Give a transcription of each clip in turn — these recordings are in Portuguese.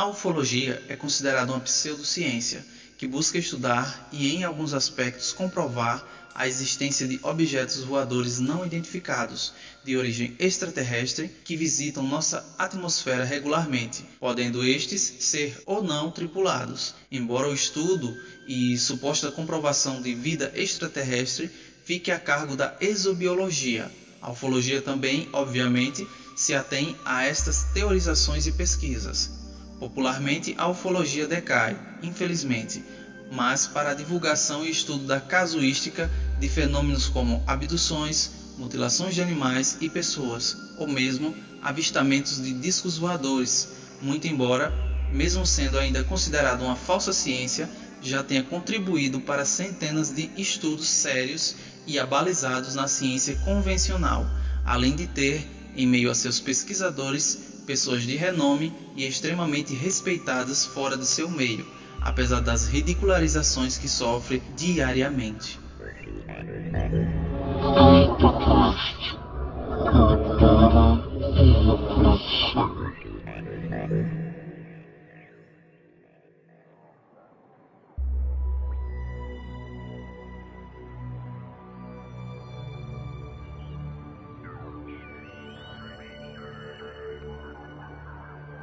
A ufologia é considerada uma pseudociência que busca estudar e, em alguns aspectos, comprovar a existência de objetos voadores não identificados de origem extraterrestre que visitam nossa atmosfera regularmente, podendo estes ser ou não tripulados. Embora o estudo e suposta comprovação de vida extraterrestre fique a cargo da exobiologia, a ufologia também, obviamente, se atém a estas teorizações e pesquisas. Popularmente, a ufologia decai, infelizmente, mas para a divulgação e estudo da casuística de fenômenos como abduções, mutilações de animais e pessoas, ou mesmo avistamentos de discos voadores, muito embora, mesmo sendo ainda considerado uma falsa ciência, já tenha contribuído para centenas de estudos sérios e abalizados na ciência convencional, além de ter, em meio a seus pesquisadores, pessoas de renome e extremamente respeitadas fora de seu meio, apesar das ridicularizações que sofre diariamente.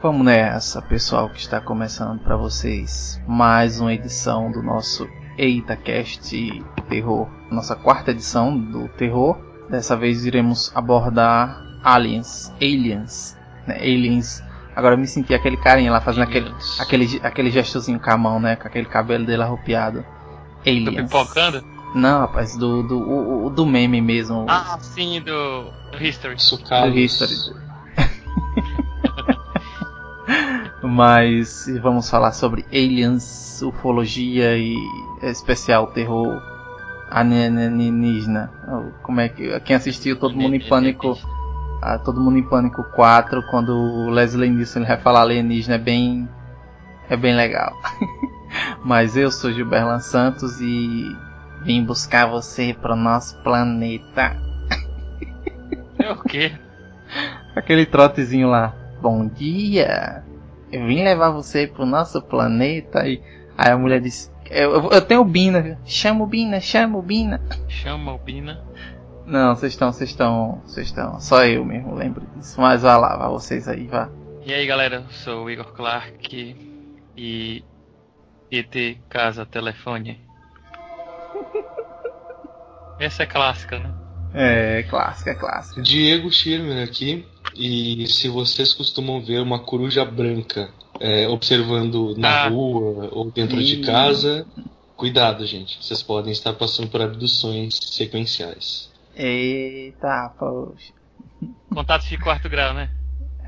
Vamos nessa, pessoal que está começando para vocês mais uma edição do nosso EitaCast Terror, nossa quarta edição do terror. Dessa vez iremos abordar aliens, aliens, né? aliens. Agora eu me senti aquele carinha lá fazendo aquele, aquele, aquele gestozinho com a mão, né? Com aquele cabelo dele arrupiado. Aliens. Tô pipocando? Não, rapaz, do, do, o, do meme mesmo. Ah, sim, do, do History. Do History. Mas vamos falar sobre aliens, ufologia e especial terror alienígena. Como é que quem assistiu Todo Mundo em Pânico, a Todo Mundo em Pânico 4, quando o Leslie Nielsen vai falar alienígena é bem é bem legal. Mas eu sou Gilberlan Santos e vim buscar você para o nosso planeta. É o quê? Aquele trotezinho lá. Bom dia. Eu vim levar você pro nosso planeta e aí a mulher disse: Eu, eu tenho o Bina, chama o Bina, chama o Bina. Chama o Bina. Não, vocês estão, vocês estão, vocês estão. Só eu mesmo lembro disso. Mas vá lá, vá vocês aí, vá. E aí galera, eu sou o Igor Clark e ET Casa Telefone. Essa é clássica, né? É, clássica, é clássica. Diego Schirmer aqui. E se vocês costumam ver uma coruja branca é, observando na ah. rua ou dentro de casa, cuidado, gente. Vocês podem estar passando por abduções sequenciais. Eita, poxa. Contatos de quarto grau, né?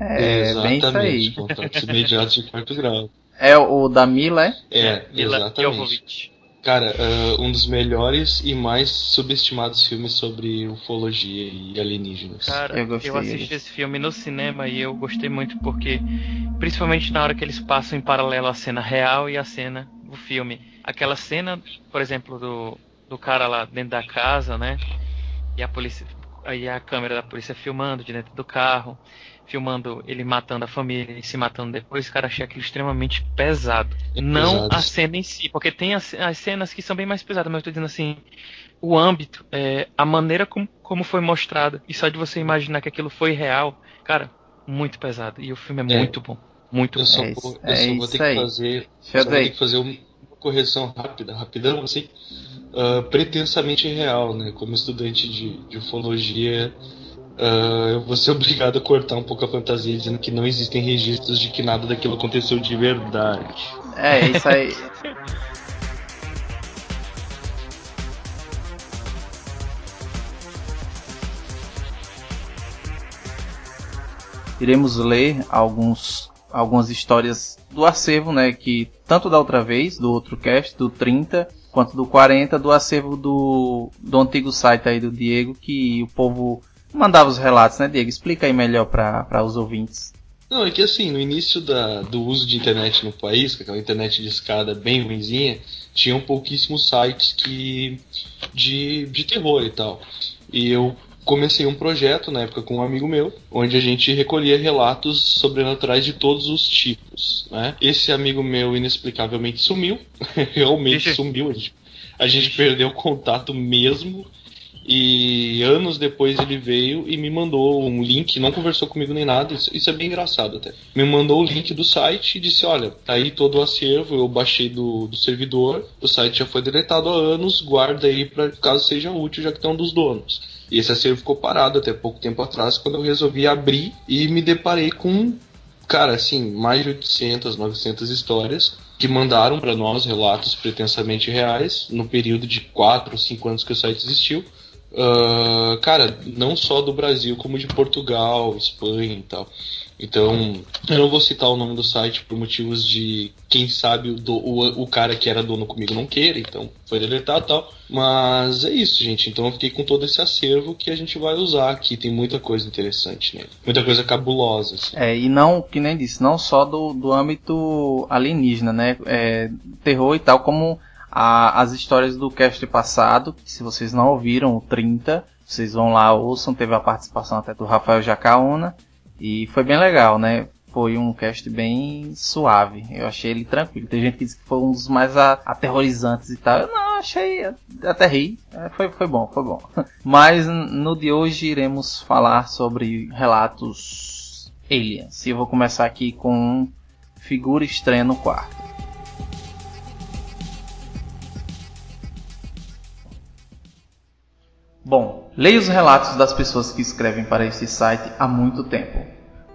É, Exatamente, bem isso aí. contatos imediatos de quarto grau. É o da Mila, é? É, Mila exatamente. Jovovich. Cara, uh, um dos melhores e mais subestimados filmes sobre ufologia e alienígenas. Cara, eu, eu assisti esse filme no cinema e eu gostei muito porque, principalmente na hora que eles passam em paralelo a cena real e a cena do filme. Aquela cena, por exemplo, do, do cara lá dentro da casa, né? E a polícia, aí a câmera da polícia filmando de dentro do carro filmando ele matando a família e se matando depois, cara, achei aquilo extremamente pesado. É não pesado. a cena em si, porque tem as, as, cenas que são bem mais pesadas, mas eu tô dizendo assim, o âmbito, é, a maneira como, como foi mostrado, e só de você imaginar que aquilo foi real, cara, muito pesado. E o filme é, é. muito bom. Muito eu bom. Só, é eu só vou ter que fazer. Só vou ter que fazer uma correção rápida, rapidão, assim, uh, pretensamente real, né? Como estudante de, de ufologia uh, eu vou ser obrigado a cortar um pouco a fantasia dizendo que não existem registros de que nada daquilo aconteceu de verdade. É, isso aí. Iremos ler alguns, algumas histórias do acervo, né? Que tanto da outra vez, do outro cast, do 30, quanto do 40, do acervo do, do antigo site aí do Diego, que o povo mandava os relatos, né, Diego? Explica aí melhor para os ouvintes. Não, é que assim, no início da, do uso de internet no país, com aquela internet de escada bem ruimzinha, tinham pouquíssimos sites que de, de terror e tal. E eu comecei um projeto na época com um amigo meu, onde a gente recolhia relatos sobrenaturais de todos os tipos. Né? Esse amigo meu inexplicavelmente sumiu, realmente sumiu. A gente, a gente perdeu o contato mesmo. E anos depois ele veio e me mandou um link, não conversou comigo nem nada, isso, isso, é bem engraçado até. Me mandou o link do site e disse: Olha, tá aí todo o acervo, eu baixei do, do servidor, o site já foi deletado há anos, guarda aí para caso seja útil, já que tem um dos donos. E esse acervo ficou parado até pouco tempo atrás, quando eu resolvi abrir e me deparei com, cara, assim, mais de 800, 900 histórias que mandaram para nós relatos pretensamente reais no período de 4 ou 5 anos que o site existiu Uh, cara, não só do Brasil, como de Portugal, Espanha e tal. Então, eu não vou citar o nome do site por motivos de quem sabe o, do, o, o cara que era dono comigo não queira, então foi deletado e tal. Mas é isso, gente. Então eu fiquei com todo esse acervo que a gente vai usar aqui. Tem muita coisa interessante nele. Muita coisa cabulosa. Assim. É, e não, que nem disse, não só do, do âmbito alienígena, né? É, terror e tal, como a, as histórias do cast passado, se vocês não ouviram o 30, vocês vão lá, ouçam, teve a participação até do Rafael Jacaúna, e foi bem legal, né? Foi um cast bem suave. Eu achei ele tranquilo. Tem gente que diz que foi um dos mais aterrorizantes e tal. Eu não, achei até ri. É, foi, foi bom, foi bom. Mas no de hoje iremos falar sobre relatos aliens. E eu vou começar aqui com figura estranha no quarto. Bom, leio os relatos das pessoas que escrevem para este site há muito tempo.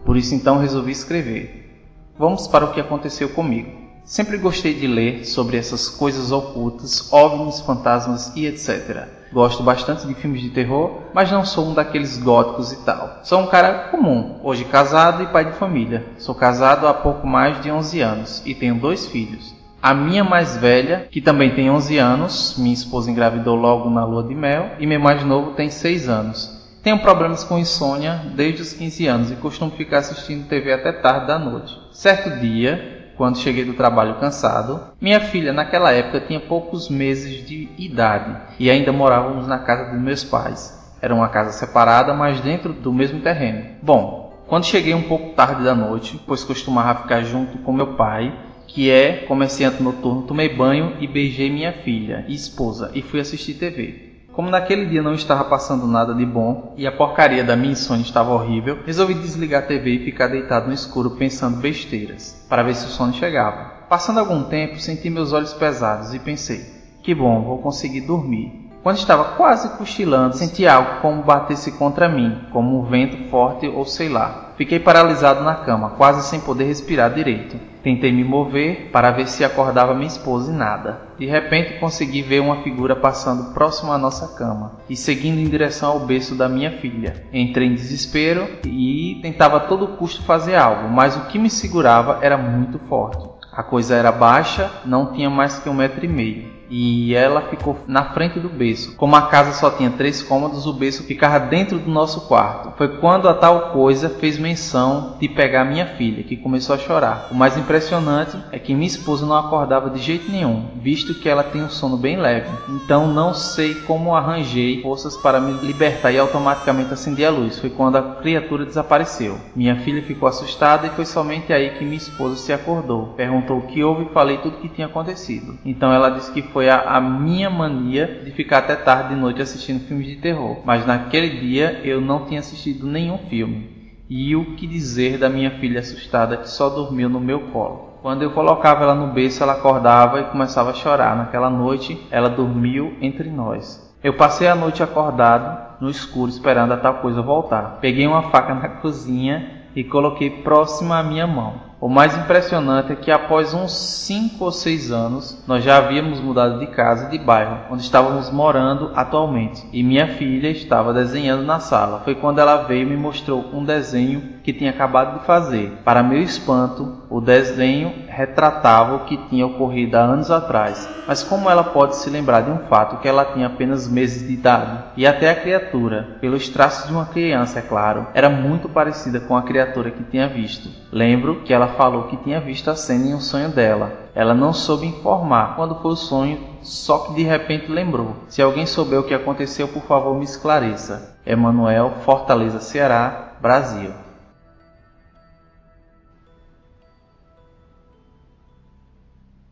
Por isso então resolvi escrever. Vamos para o que aconteceu comigo. Sempre gostei de ler sobre essas coisas ocultas, ovnis, fantasmas e etc. Gosto bastante de filmes de terror, mas não sou um daqueles góticos e tal. Sou um cara comum, hoje casado e pai de família. Sou casado há pouco mais de 11 anos e tenho dois filhos. A minha mais velha, que também tem 11 anos, minha esposa engravidou logo na lua de mel, e meu mais novo tem 6 anos. Tenho problemas com insônia desde os 15 anos e costumo ficar assistindo TV até tarde da noite. Certo dia, quando cheguei do trabalho cansado, minha filha naquela época tinha poucos meses de idade e ainda morávamos na casa dos meus pais. Era uma casa separada, mas dentro do mesmo terreno. Bom, quando cheguei um pouco tarde da noite, pois costumava ficar junto com meu pai, que é comerciante noturno, tomei banho e beijei minha filha e esposa e fui assistir TV. Como naquele dia não estava passando nada de bom e a porcaria da minha insônia estava horrível, resolvi desligar a TV e ficar deitado no escuro pensando besteiras, para ver se o sono chegava. Passando algum tempo, senti meus olhos pesados e pensei: que bom, vou conseguir dormir. Quando estava quase cochilando, senti algo como batesse contra mim, como um vento forte ou sei lá. Fiquei paralisado na cama, quase sem poder respirar direito. Tentei me mover para ver se acordava minha esposa e nada. De repente consegui ver uma figura passando próximo à nossa cama e seguindo em direção ao berço da minha filha. Entrei em desespero e tentava a todo custo fazer algo, mas o que me segurava era muito forte. A coisa era baixa, não tinha mais que um metro e meio e ela ficou na frente do berço. Como a casa só tinha três cômodos, o berço ficava dentro do nosso quarto. Foi quando a tal coisa fez menção de pegar minha filha, que começou a chorar. O mais impressionante é que minha esposa não acordava de jeito nenhum, visto que ela tem um sono bem leve. Então não sei como arranjei forças para me libertar e automaticamente acendi a luz. Foi quando a criatura desapareceu. Minha filha ficou assustada e foi somente aí que minha esposa se acordou. Perguntou o que houve e falei tudo o que tinha acontecido. Então ela disse que foi a, a, minha mania de ficar até tarde de noite assistindo filmes de terror. Mas naquele dia eu não tinha assistido nenhum filme. E o que dizer da minha filha assustada que só dormiu no meu colo? Quando eu colocava ela no berço, ela acordava e começava a chorar. Naquela noite, ela dormiu entre nós. Eu passei a noite acordado, no escuro, esperando a tal coisa voltar. Peguei uma faca na cozinha e coloquei próxima à minha mão. O mais impressionante é que após uns 5 ou 6 anos, nós já havíamos mudado de casa e de bairro, onde estávamos morando atualmente, e minha filha estava desenhando na sala. Foi quando ela veio e me mostrou um desenho que tinha acabado de fazer. Para meu espanto, o desenho retratava o que tinha ocorrido há anos atrás, mas como ela pode se lembrar de um fato que ela tinha apenas meses de idade? E até a criatura, pelos traços de uma criança, é claro, era muito parecida com a criatura que tinha visto. Lembro que ela falou que tinha visto a cena em um sonho dela. Ela não soube informar quando foi o sonho, só que de repente lembrou. Se alguém souber o que aconteceu, por favor me esclareça. Emanuel, Fortaleza, Ceará, Brasil.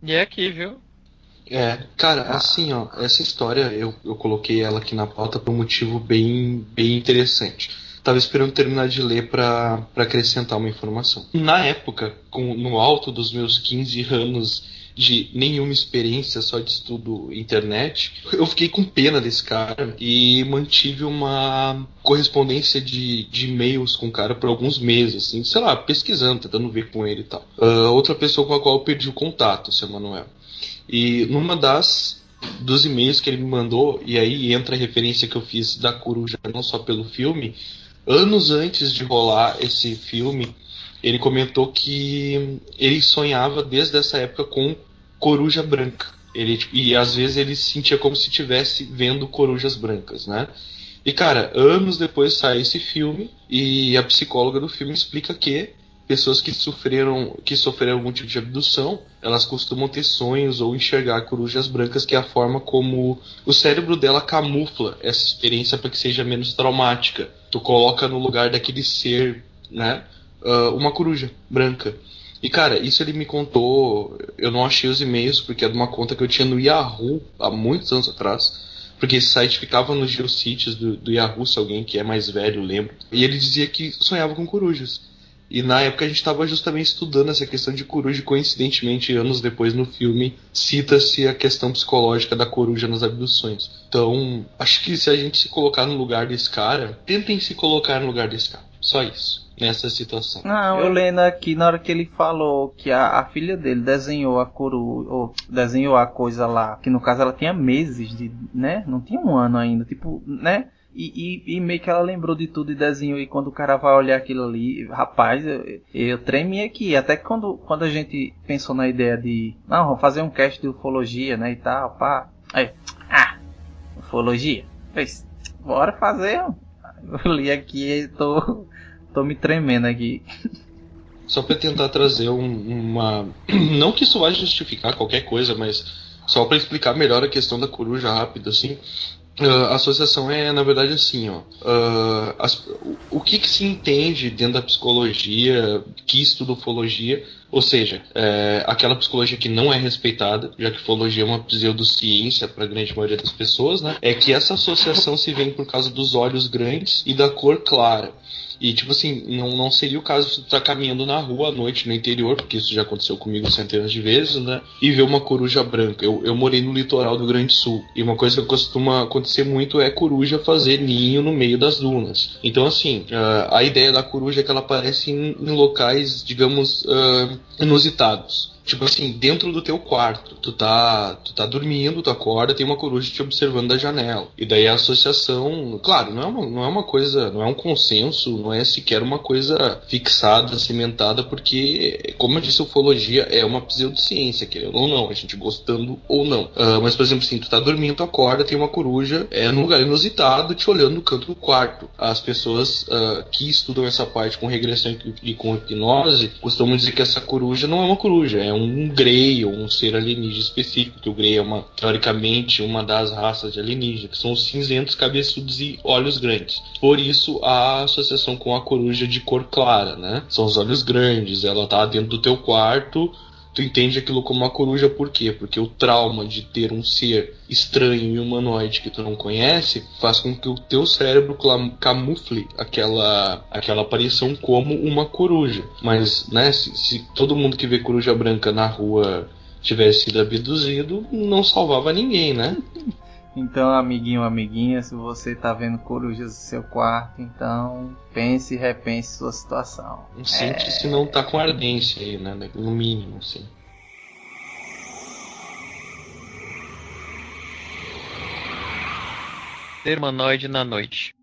E é aqui, viu? É, cara, assim, ó, essa história eu, eu coloquei ela aqui na pauta por um motivo bem, bem interessante. Tava esperando terminar de ler para acrescentar uma informação. Na época, com, no alto dos meus 15 anos de nenhuma experiência, só de estudo internet, eu fiquei com pena desse cara e mantive uma correspondência de, de e-mails com o cara por alguns meses, assim, sei lá, pesquisando, tentando ver com ele e tal. Uh, outra pessoa com a qual eu perdi o contato, seu Manuel. E numa das dos e-mails que ele me mandou, e aí entra a referência que eu fiz da coruja, não só pelo filme, anos antes de rolar esse filme, ele comentou que ele sonhava desde essa época com coruja branca. Ele, e às vezes ele sentia como se estivesse vendo corujas brancas, né? E cara, anos depois sai esse filme e a psicóloga do filme explica que pessoas que sofreram que sofreram algum tipo de abdução, elas costumam ter sonhos ou enxergar corujas brancas, que é a forma como o cérebro dela camufla essa experiência para que seja menos traumática. Tu coloca no lugar daquele ser, né, uh, uma coruja branca. E cara, isso ele me contou, eu não achei os e-mails porque é de uma conta que eu tinha no Yahoo há muitos anos atrás. Porque esse site ficava nos geocities do, do Yahoo, se alguém que é mais velho lembra. E ele dizia que sonhava com corujas. E na época a gente estava justamente estudando essa questão de coruja, e coincidentemente, anos depois no filme, cita-se a questão psicológica da coruja nas abduções. Então, acho que se a gente se colocar no lugar desse cara, tentem se colocar no lugar desse cara. Só isso nessa situação. Não, eu lendo aqui na hora que ele falou que a, a filha dele desenhou a coruja, ou desenhou a coisa lá, que no caso ela tinha meses de, né? Não tinha um ano ainda, tipo, né? E, e, e, meio que ela lembrou de tudo e desenhou. E quando o cara vai olhar aquilo ali, rapaz, eu, eu tremi aqui. Até que quando, quando a gente pensou na ideia de, não, vamos fazer um cast de ufologia, né? E tal, pá. Aí, ah, ufologia? Pois, bora fazer. Eu li aqui e tô, tô me tremendo aqui. Só para tentar trazer um, uma. Não que isso vá justificar qualquer coisa, mas só para explicar melhor a questão da coruja rápida, assim. Uh, a associação é, na verdade, assim, ó. Uh, as, o que, que, se entende dentro da psicologia, que estuda ufologia, ou seja, é, aquela psicologia que não é respeitada, já que ufologia é uma pseudociência para a grande maioria das pessoas, né? É que essa associação se vem por causa dos olhos grandes e da cor clara. E, tipo assim, não, não seria o caso de você estar tá caminhando na rua à noite no interior, porque isso já aconteceu comigo centenas de vezes, né? E ver uma coruja branca. Eu, eu morei no litoral do Grande Sul. E uma coisa que costuma acontecer muito é coruja fazer ninho no meio das dunas. Então, assim, a, ideia da coruja é que ela aparece em, em locais, digamos, uh, inusitados. Tipo assim, dentro do teu quarto, tu tá, tu tá dormindo, tu acorda, tem uma coruja te observando da janela. E daí a associação, claro, não é uma, não é uma coisa, não é um consenso, não é sequer uma coisa fixada, cimentada, porque, como eu disse, ufologia é uma pseudociência, querendo ou não, a gente gostando ou não. Uh, mas, por exemplo, assim, tu tá dormindo, tu acorda, tem uma coruja é num lugar inusitado te olhando no canto do quarto. As pessoas uh, que estudam essa parte com regressão e com hipnose costumam dizer que essa coruja não é uma coruja, é um Grey ou um ser alienígena específico, que o Grey é uma, teoricamente, uma das raças de alienígena, que são os cinzentos, cabeçudos e olhos grandes. Por isso a associação com a coruja de cor clara, né? São os olhos grandes, ela tá dentro do teu quarto, tu entende aquilo como uma coruja por quê? Porque o trauma de ter um ser estranho e humanoide que tu não conhece faz com que o teu cérebro camufle aquela, aquela aparição como uma coruja. Mas, né, se, se todo mundo que vê coruja branca na rua tivesse sido abduzido, não salvava ninguém, né? Então, amiguinho, amiguinha, se você tá vendo corujas no seu quarto, então pense e repense sua situação. Sente é... se não tá com ardência aí, né? No mínimo, sim. Humanoide na noite.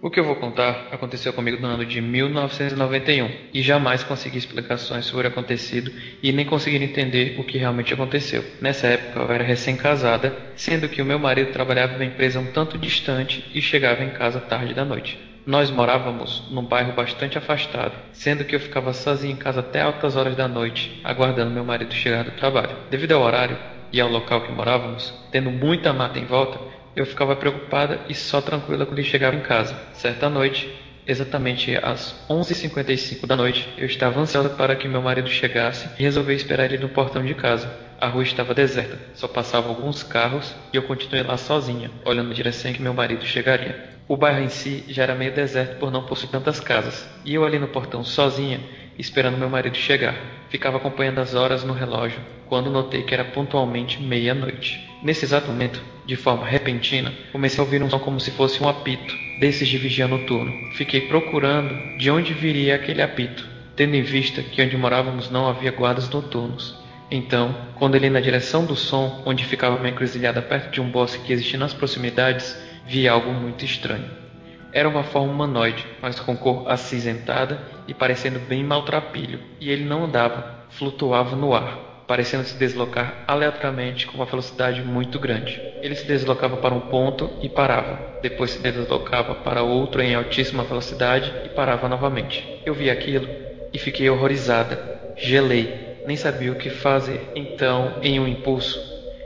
O que eu vou contar aconteceu comigo no ano de 1991 e jamais consegui explicações sobre o acontecido e nem consegui entender o que realmente aconteceu. Nessa época eu era recém-casada, sendo que o meu marido trabalhava em uma empresa um tanto distante e chegava em casa tarde da noite. Nós morávamos num bairro bastante afastado, sendo que eu ficava sozinho em casa até altas horas da noite, aguardando meu marido chegar do trabalho. Devido ao horário e ao local que morávamos, tendo muita mata em volta, Eu ficava preocupada e só tranquila quando chegava em casa. Certa noite, exatamente às 11h55 da noite, eu estava ansiosa para que meu marido chegasse e resolvi esperar ele no portão de casa. A rua estava deserta, só passavam alguns carros e eu continuei lá sozinha, olhando na direção em que meu marido chegaria. O bairro em si já era meio deserto por não possuir tantas casas, e eu ali no portão sozinha, esperando meu marido chegar. Ficava acompanhando as horas no relógio, quando notei que era pontualmente meia-noite. Nesse exato momento, de forma repentina, comecei a ouvir um som como se fosse um apito, desses de vigia noturno. Fiquei procurando de onde viria aquele apito, tendo em vista que onde morávamos não havia guardas noturnos. Então, quando ele na direção do som, onde ficava uma encruzilhada perto de um bosque que existia nas proximidades, vi algo muito estranho. Era uma forma humanoide, mas com cor acinzentada e parecendo bem maltrapilho, e ele não andava, flutuava no ar, parecendo se deslocar aleatoriamente com uma velocidade muito grande. Ele se deslocava para um ponto e parava, depois se deslocava para outro em altíssima velocidade e parava novamente. Eu vi aquilo e fiquei horrorizada, gelei nem sabia o que fazer. Então, em um impulso,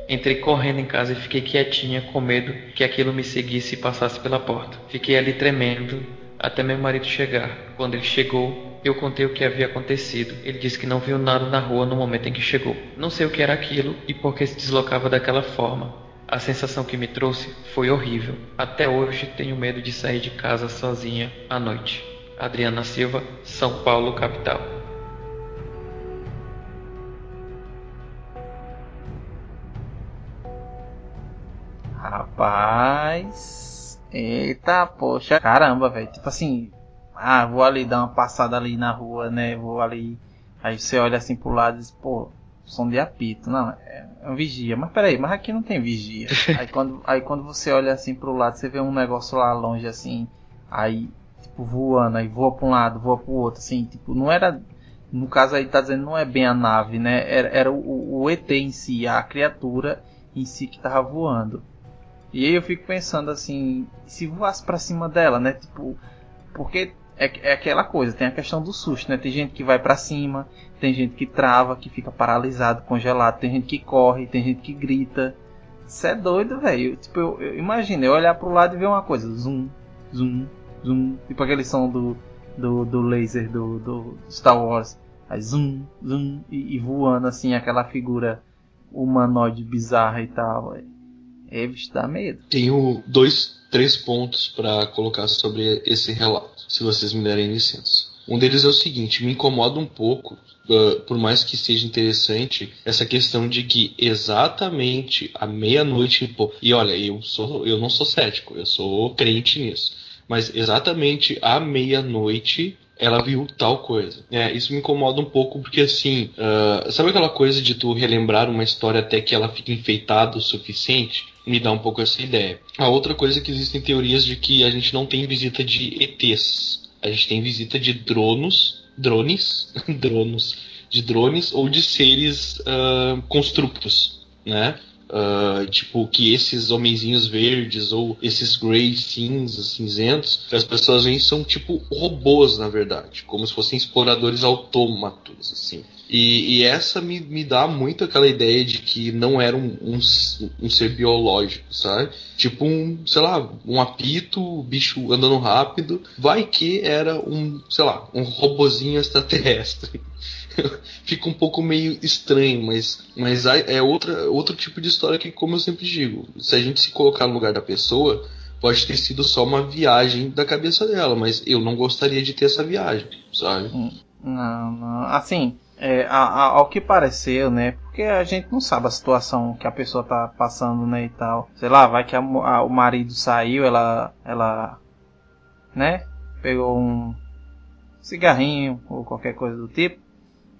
entrei correndo em casa e fiquei quietinha, com medo que aquilo me seguisse e passasse pela porta. Fiquei ali tremendo até meu marido chegar. Quando ele chegou, eu contei o que havia acontecido. Ele disse que não viu nada na rua no momento em que chegou. Não sei o que era aquilo e por que se deslocava daquela forma. A sensação que me trouxe foi horrível. Até hoje tenho medo de sair de casa sozinha à noite. Adriana Silva, São Paulo, capital. Rapaz. Eita, poxa. Caramba, velho. Tipo assim. Ah, vou ali dar uma passada ali na rua, né? Vou ali. Aí você olha assim pro lado e diz, pô, som de apito. Não, é, é um vigia. Mas peraí, mas aqui não tem vigia. aí, quando, aí quando você olha assim pro lado, você vê um negócio lá longe assim. Aí, tipo, voando. Aí voa pra um lado, voa pro outro. Assim, tipo, não era. No caso aí tá dizendo não é bem a nave, né? Era, era o, o ET em si, a criatura em si que tava voando. E aí eu fico pensando assim, se voasse para cima dela, né? Tipo, porque é, é, aquela coisa, tem a questão do susto, né? Tem gente que vai para cima, tem gente que trava, que fica paralisado, congelado, tem gente que corre, tem gente que grita. Isso é doido, velho. Tipo, eu, eu imagino, eu olhar pro lado e ver uma coisa, zoom, zoom, zoom, tipo aquele som do, do, do laser do, do Star Wars. Aí zoom, zoom, e, e voando assim, aquela figura humanoide bizarra e tal. Eves dá medo. Tenho dois, três pontos para colocar sobre esse relato, se vocês me derem licença. Um deles é o seguinte: me incomoda um pouco, uh, por mais que seja interessante, essa questão de que exatamente à meia-noite, e olha, eu sou, eu não sou cético, eu sou crente nisso, mas exatamente à meia-noite ela viu tal coisa. É, isso me incomoda um pouco porque assim, uh, sabe aquela coisa de tu relembrar uma história até que ela fique enfeitada o suficiente? Me dá um pouco essa ideia. A outra coisa é que existem teorias de que a gente não tem visita de ETs. A gente tem visita de drones, drones, drones, de drones ou de seres uh, constructos, né? Uh, tipo, que esses homenzinhos verdes ou esses grey cinzas, cinzentos, que as pessoas veem são tipo robôs, na verdade, como se fossem exploradores autômatos, assim. E, e essa me, me dá muito aquela ideia de que não era um, um, um, ser biológico, sabe? Tipo um, sei lá, um apito, bicho andando rápido. Vai que era um, sei lá, um robozinho extraterrestre. fica um pouco meio estranho, mas, mas é outra, outro tipo de história que, como eu sempre digo, se a gente se colocar no lugar da pessoa, pode ter sido só uma viagem da cabeça dela, mas eu não gostaria de ter essa viagem, sabe? Hum, não, não. Assim, é, a, a, ao que pareceu, né? Porque a gente não sabe a situação que a pessoa tá passando, né? E tal. Sei lá, vai que a, o marido saiu, ela, ela, né? Pegou um cigarrinho ou qualquer coisa do tipo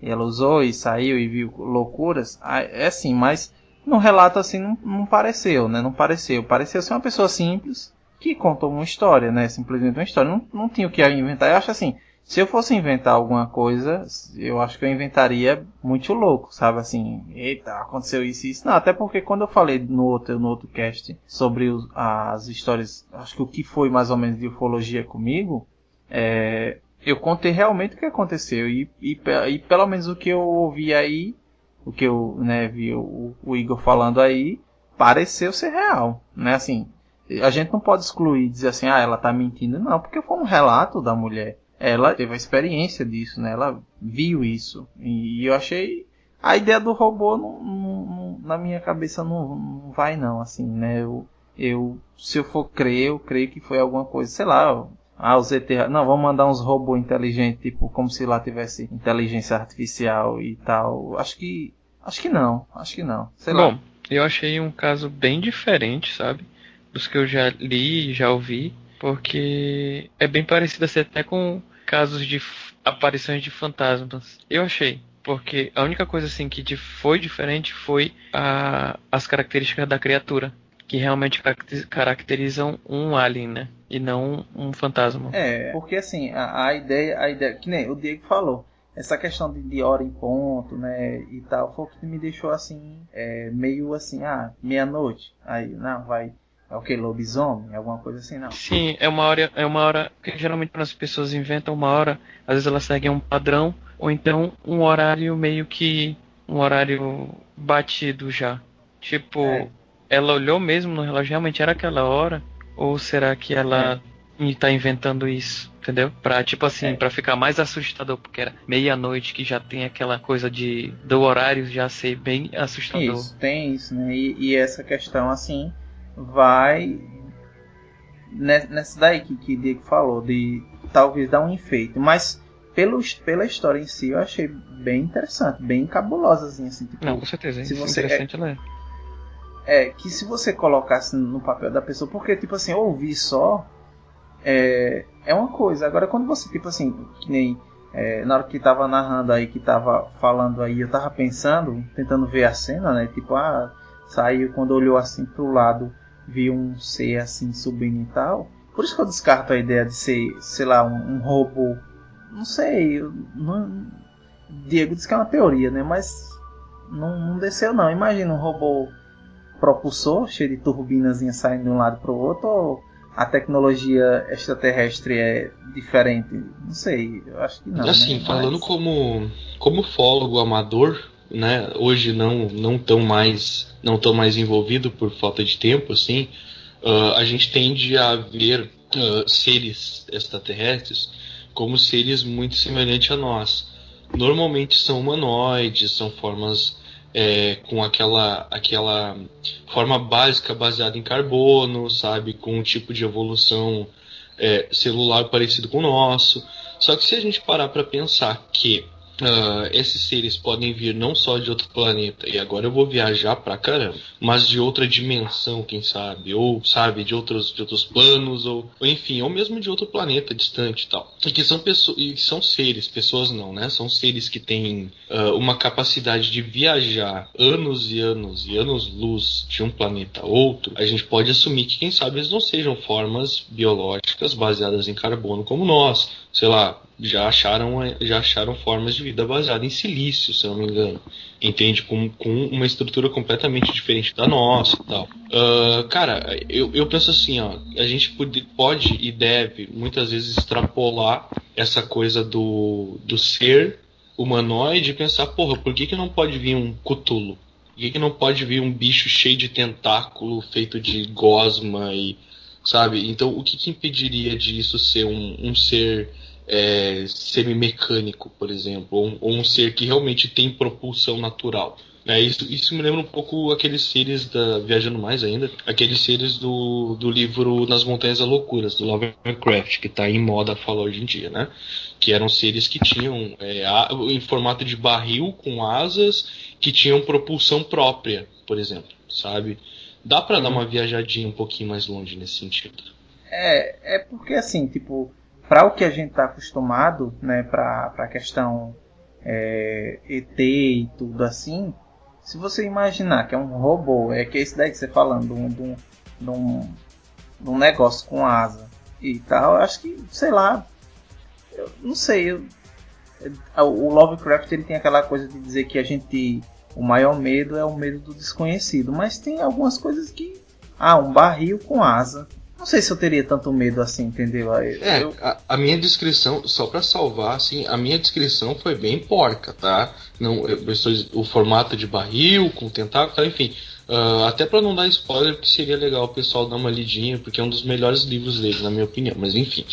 e ela usou e saiu e viu loucuras, é assim, mas no relato assim não, não pareceu, né? Não pareceu. Pareceu ser uma pessoa simples que contou uma história, né? Simplesmente uma história. Não, não tinha o que inventar. Eu acho assim, se eu fosse inventar alguma coisa, eu acho que eu inventaria muito louco, sabe? Assim, eita, aconteceu isso e isso. Não, até porque quando eu falei no outro, no outro cast sobre os, as histórias, acho que o que foi mais ou menos de ufologia comigo, é, eu contei realmente o que aconteceu e, e, e, pelo menos o que eu ouvi aí, o que eu né, vi o, o, Igor falando aí, pareceu ser real, né? Assim, a gente não pode excluir dizer assim, ah, ela tá mentindo, não, porque foi um relato da mulher. Ela teve a experiência disso, né? Ela viu isso. E, eu achei. A ideia do robô não, não, não, na minha cabeça não, vai não, assim, né? Eu, eu, se eu for crer, eu creio que foi alguma coisa, sei lá, ah, os ET, não, vamos mandar uns robôs inteligentes, tipo, como se lá tivesse inteligência artificial e tal. Acho que, acho que não, acho que não. Sei Bom, lá. eu achei um caso bem diferente, sabe? Dos que eu já li e já ouvi, porque é bem parecido assim, até com casos de aparições de fantasmas. Eu achei, porque a única coisa assim que foi diferente foi a, as características da criatura que realmente caracterizam um alien, né? E não um fantasma. É, porque assim, a, a ideia, a ideia, que nem o Diego falou, essa questão de, de hora em ponto, né, e tal, foi o que me deixou assim, é, meio assim, ah, meia-noite, aí, não, vai, é o que, lobisomem, alguma coisa assim, não. Sim, é uma hora, é uma hora, que geralmente quando as pessoas inventam uma hora, às vezes elas seguem um padrão, ou então um horário meio que, um horário batido já. Tipo, é ela olhou mesmo no relógio, realmente era aquela hora? Ou será que ela é. está inventando isso? Entendeu? Pra, tipo assim, é. pra ficar mais assustador, porque era meia-noite que já tem aquela coisa de do horário já ser bem assustador. Isso, tem isso, né? E, e essa questão, assim, vai nessa daí que, que Diego falou, de talvez dar um enfeite. Mas pelos, pela história em si, eu achei bem interessante, bem cabulosa, assim. Tipo, Não, com certeza. Se você, interessante é, ler é que se você colocasse no papel da pessoa, porque tipo assim, ouvir só é, é uma coisa. Agora quando você, tipo assim, que nem é, na hora que tava narrando aí, que tava falando aí, eu tava pensando, tentando ver a cena, né? Tipo, ah, saiu quando olhou assim pro lado, viu um ser assim subindo e tal. Por isso que eu descarto a ideia de ser, sei lá, um, um robô. Não sei, não, Diego disse que é uma teoria, né? Mas não, não desceu não. Imagina um robô propulsor, cheio de turbinas saindo de um lado para o outro, ou a tecnologia extraterrestre é diferente? Não sei, eu acho que não. Assim, né? falando Mas... como, como fólogo amador, né, hoje não não tão mais não tão mais envolvido por falta de tempo, assim, uh, a gente tende a ver uh, seres extraterrestres como seres muito semelhantes a nós. Normalmente são humanoides, são formas é, com aquela, aquela forma básica baseada em carbono, sabe? Com um tipo de evolução é, celular parecido com o nosso. Só que se a gente parar para pensar que Uh, esses seres podem vir não só de outro planeta, e agora eu vou viajar pra caramba, mas de outra dimensão, quem sabe, ou sabe, de outros, de outros planos, ou, ou enfim, ou mesmo de outro planeta distante e tal. E que são pessoas, e são seres, pessoas não, né? São seres que têm uh, uma capacidade de viajar anos e anos e anos-luz de um planeta a outro. A gente pode assumir que, quem sabe, eles não sejam formas biológicas baseadas em carbono como nós. Sei lá, já acharam, já acharam formas de vida baseadas em silício, se não me engano. Entende? Com, com uma estrutura completamente diferente da nossa e tal. Uh, cara, eu, eu penso assim, ó, a gente pode, pode e deve muitas vezes extrapolar essa coisa do, do ser humanoide e pensar, porra, por que, que não pode vir um cutulo? Por que, que não pode vir um bicho cheio de tentáculo, feito de gosma e. Sabe? Então, o que, que impediria disso ser um, um ser é, semi-mecânico, por exemplo, ou, ou, um ser que realmente tem propulsão natural. É, isso, isso me lembra um pouco aqueles seres da. Viajando mais ainda, aqueles seres do, do livro Nas Montanhas da Loucuras, do Lovecraft, que está em moda falar hoje em dia, né? Que eram seres que tinham é, a, em formato de barril com asas que tinham propulsão própria, por exemplo, sabe? Dá para uhum. dar uma viajadinha um pouquinho mais longe nesse sentido. É, é porque assim, tipo, para o que a gente está acostumado, né, para a questão é, ET e tudo assim, se você imaginar que é um robô, é que é esse daí que você falando, de um, de um, de um, negócio com asa e tal, acho que, sei lá, eu não sei, eu, o Lovecraft ele tem aquela coisa de dizer que a gente, o maior medo é o medo do desconhecido, mas tem algumas coisas que, ah, um barril com asa, não sei se eu teria tanto medo assim, entendeu? É, eu... a, a, minha descrição, só para salvar, assim, a minha descrição foi bem porca, tá? Não, eu, o formato de barril, com tentáculo, enfim. Uh, até para não dar spoiler, que seria legal o pessoal dar uma lidinha, porque é um dos melhores livros dele, na minha opinião. Mas enfim.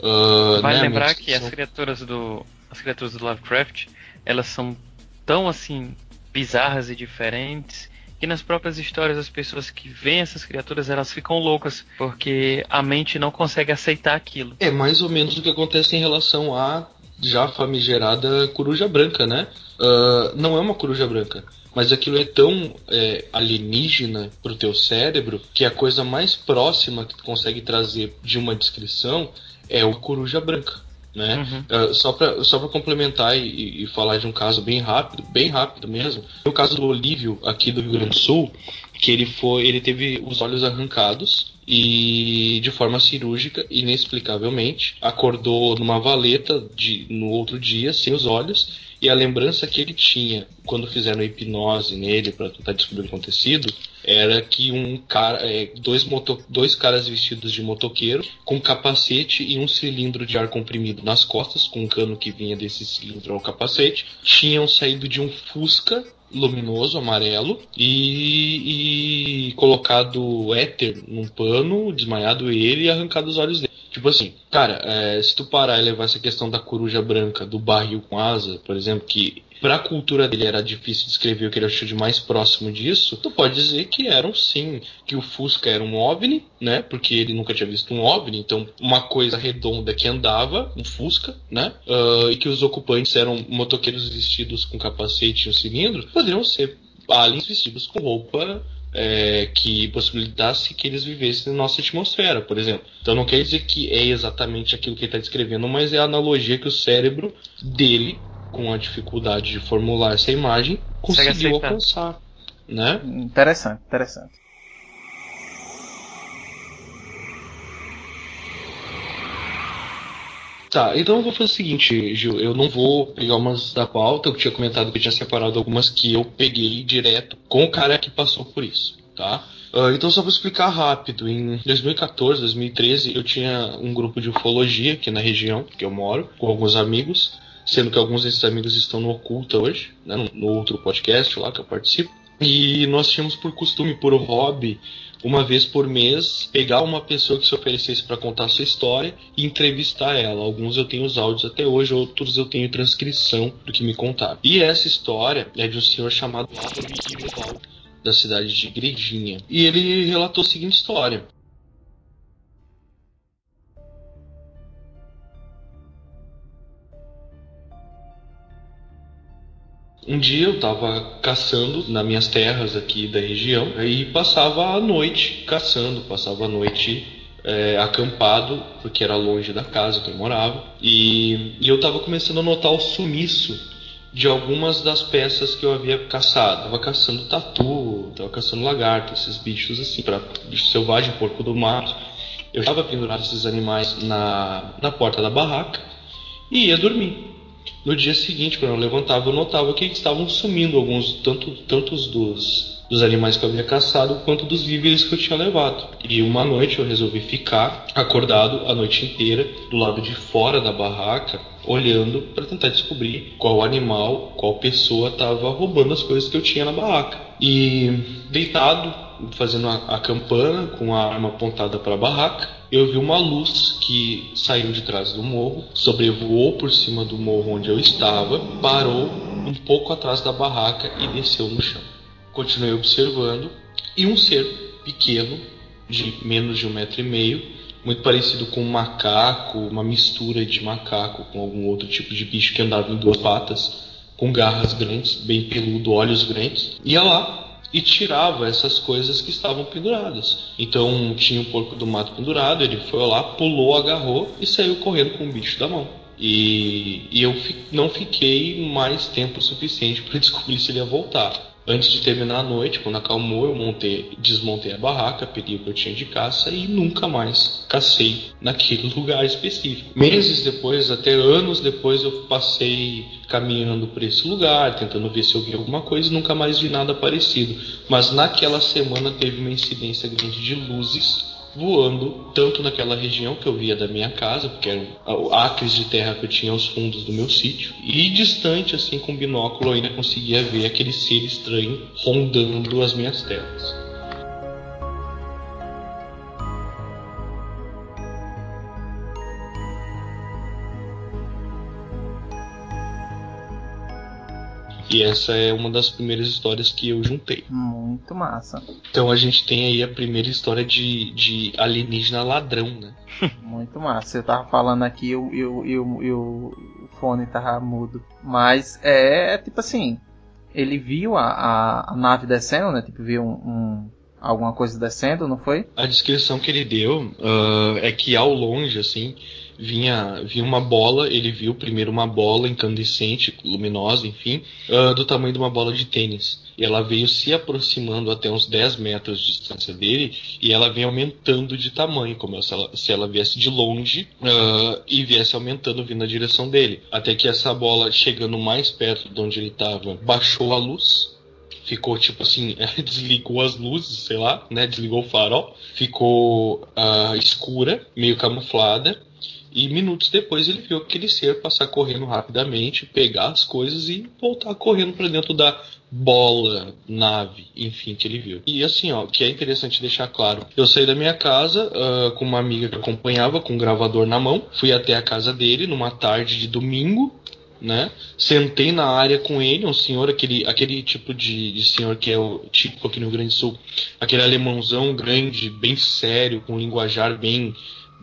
Uh, vale né, lembrar que as criaturas do as criaturas do Lovecraft, elas são tão assim bizarras e diferentes que nas próprias histórias as pessoas que veem essas criaturas elas ficam loucas porque a mente não consegue aceitar aquilo. É mais ou menos o que acontece em relação à já famigerada coruja branca, né? Uh, não é uma coruja branca mas aquilo é tão é, alienígena pro teu cérebro que a coisa mais próxima que tu consegue trazer de uma descrição é o coruja branca. Né? Uhum. Uh, só para só pra complementar e, e, falar de um caso bem rápido, bem rápido mesmo, o caso do Olívio aqui do Rio Grande do Sul, que ele foi, ele teve os olhos arrancados e de forma cirúrgica, inexplicavelmente, acordou numa valeta de, no outro dia sem os olhos e a lembrança que ele tinha quando fizeram hipnose nele para tentar descobrir o acontecido era que um cara, é, dois, moto, dois caras vestidos de motoqueiro, com capacete e um cilindro de ar comprimido nas costas, com um cano que vinha desse cilindro ao capacete, tinham saído de um Fusca luminoso, amarelo, e, e colocado éter num pano, desmaiado ele e arrancado os olhos dele. Tipo assim, cara, é, se tu parar e levar essa questão da coruja branca, do barril com asa, por exemplo, que pra cultura dele era difícil descrever o que ele achou de mais próximo disso, tu pode dizer que eram sim, que o Fusca era um OVNI, né? Porque ele nunca tinha visto um OVNI, então uma coisa redonda que andava, um Fusca, né? Uh, e que os ocupantes eram motoqueiros vestidos com capacete e um cilindro, poderiam ser aliens vestidos com roupa é, que possibilitasse que eles vivessem na nossa atmosfera, por exemplo. Então não quer dizer que é exatamente aquilo que ele está descrevendo, mas é a analogia que o cérebro dele, com a dificuldade de formular essa imagem, conseguiu alcançar. Né? Interessante, interessante. Tá, então eu vou fazer o seguinte, Gil. Eu não vou pegar umas da pauta, eu tinha comentado que eu tinha separado algumas que eu peguei direto com o cara que passou por isso, tá? Uh, então só vou explicar rápido. Em 2014, 2013, eu tinha um grupo de ufologia aqui na região que eu moro, com alguns amigos, sendo que alguns desses amigos estão no Oculta hoje, né, no, outro podcast lá que eu participo. E nós tínhamos por costume, por hobby, uma vez por mês, pegar uma pessoa que se oferecesse para contar a sua história e entrevistar ela. Alguns eu tenho os áudios até hoje, outros eu tenho transcrição do que me contaram. E essa história é de um senhor chamado Álvaro Irival, da cidade de Igrejinha. E ele relatou a seguinte história. Um dia eu estava caçando nas minhas terras aqui da região e passava a noite caçando, passava a noite é, acampado, porque era longe da casa que eu morava, e, e eu estava começando a notar o sumiço de algumas das peças que eu havia caçado. Tava caçando tatu, tava caçando lagarto, esses bichos assim, para bicho selvagem, porco do mato. Eu estava pendurado esses animais na, na porta da barraca e ia dormir. No dia seguinte, quando eu levantava, eu notava que estavam sumindo alguns, tanto, tantos dos, dos animais que eu havia caçado, quanto dos víveres que eu tinha levado. E uma noite eu resolvi ficar acordado a noite inteira, do lado de fora da barraca, olhando para tentar descobrir qual animal, qual pessoa estava roubando as coisas que eu tinha na barraca. E deitado, fazendo a, a campana com a arma apontada para a barraca, eu vi uma luz que saiu de trás do morro, sobrevoou por cima do morro onde eu estava, parou um pouco atrás da barraca e desceu no chão. Continuei observando e um ser pequeno, de menos de um metro e meio, muito parecido com um macaco, uma mistura de macaco com algum outro tipo de bicho que andava em duas patas, com garras grandes, bem peludo, olhos grandes, ia lá e tirava essas coisas que estavam penduradas. Então tinha um porco do mato pendurado, ele foi lá, pulou, agarrou e saiu correndo com o bicho da mão. E, e eu fi, não fiquei mais tempo suficiente para descobrir se ele ia voltar. Antes de terminar a noite, quando acalmou, eu montei, desmontei a barraca, peguei o que eu tinha de caça e nunca mais cacei naquele lugar específico. Meses depois, até anos depois, eu passei caminhando por esse lugar, tentando ver se eu vi alguma coisa e nunca mais vi nada parecido. Mas naquela semana teve uma incidência grande de luzes voando tanto naquela região que eu via da minha casa, porque eram acres de terra que eu tinha aos fundos do meu sítio, e distante, assim, com binóculo, eu ainda conseguia ver aquele ser estranho rondando as minhas terras. E essa é uma das primeiras histórias que eu juntei. Muito massa. Então a gente tem aí a primeira história de, de alienígena ladrão, né? Muito massa. Eu tava falando aqui e o fone tava mudo. Mas é tipo assim. Ele viu a, a, a nave descendo, né? Tipo, viu um, um alguma coisa descendo, não foi? A descrição que ele deu uh, é que ao longe, assim, vinha, vinha uma bola, ele viu primeiro uma bola incandescente, luminosa, enfim, uh, do tamanho de uma bola de tênis. E ela veio se aproximando até uns 10 metros de distância dele e ela vem aumentando de tamanho, como se ela, se ela viesse de longe uh, e viesse aumentando vindo na direção dele. Até que essa bola, chegando mais perto de onde ele estava, baixou a luz ficou tipo assim, desligou as luzes, sei lá, né? Desligou o farol, ficou uh, escura, meio camuflada. E minutos depois ele viu aquele ser passar correndo rapidamente, pegar as coisas e voltar correndo para dentro da bola, nave, enfim, que ele viu. E assim, ó, que é interessante deixar claro. Eu saí da minha casa uh, com uma amiga que acompanhava, com um gravador na mão. Fui até a casa dele numa tarde de domingo, né? Sentei na área com ele, um senhor, aquele, aquele tipo de, de senhor que é o tipo aqui no Grande Sul, aquele alemãozão grande, bem sério, com linguajar bem,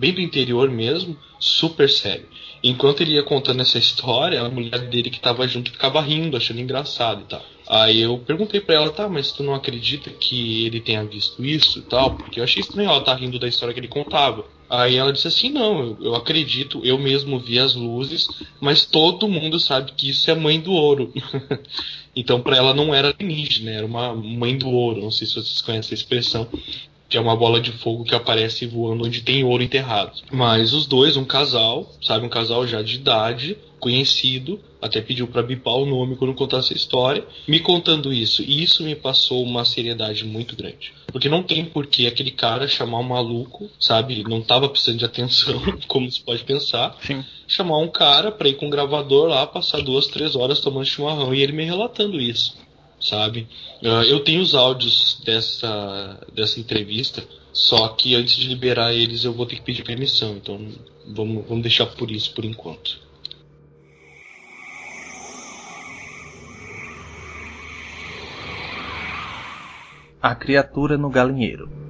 bem do interior mesmo super sério. Enquanto ele ia contando essa história, a mulher dele que estava junto ficava rindo, achando engraçado e tal. Aí eu perguntei para ela, tá, mas tu não acredita que ele tenha visto isso e tal? Porque eu achei estranho ela tá rindo da história que ele contava. Aí ela disse assim, não, eu, eu acredito, eu mesmo vi as luzes, mas todo mundo sabe que isso é mãe do ouro. então para ela não era alienígena, era uma mãe do ouro, não sei se vocês conhecem a expressão que é uma bola de fogo que aparece voando onde tem ouro enterrado. Mas os dois, um casal, sabe, um casal já de idade, conhecido, até pediu para bipar o nome quando contasse a história, me contando isso. E isso me passou uma seriedade muito grande. Porque não tem por que aquele cara chamar um maluco, sabe? Ele não tava precisando de atenção, como se pode pensar. Sim. Chamar um cara pra ir com um gravador lá, passar duas, três horas tomando chimarrão e ele me relatando isso sabe? Uh, eu tenho os áudios dessa, dessa entrevista, só que antes de liberar eles eu vou ter que pedir permissão, então vamos, vamos deixar por isso por enquanto. A criatura no galinheiro.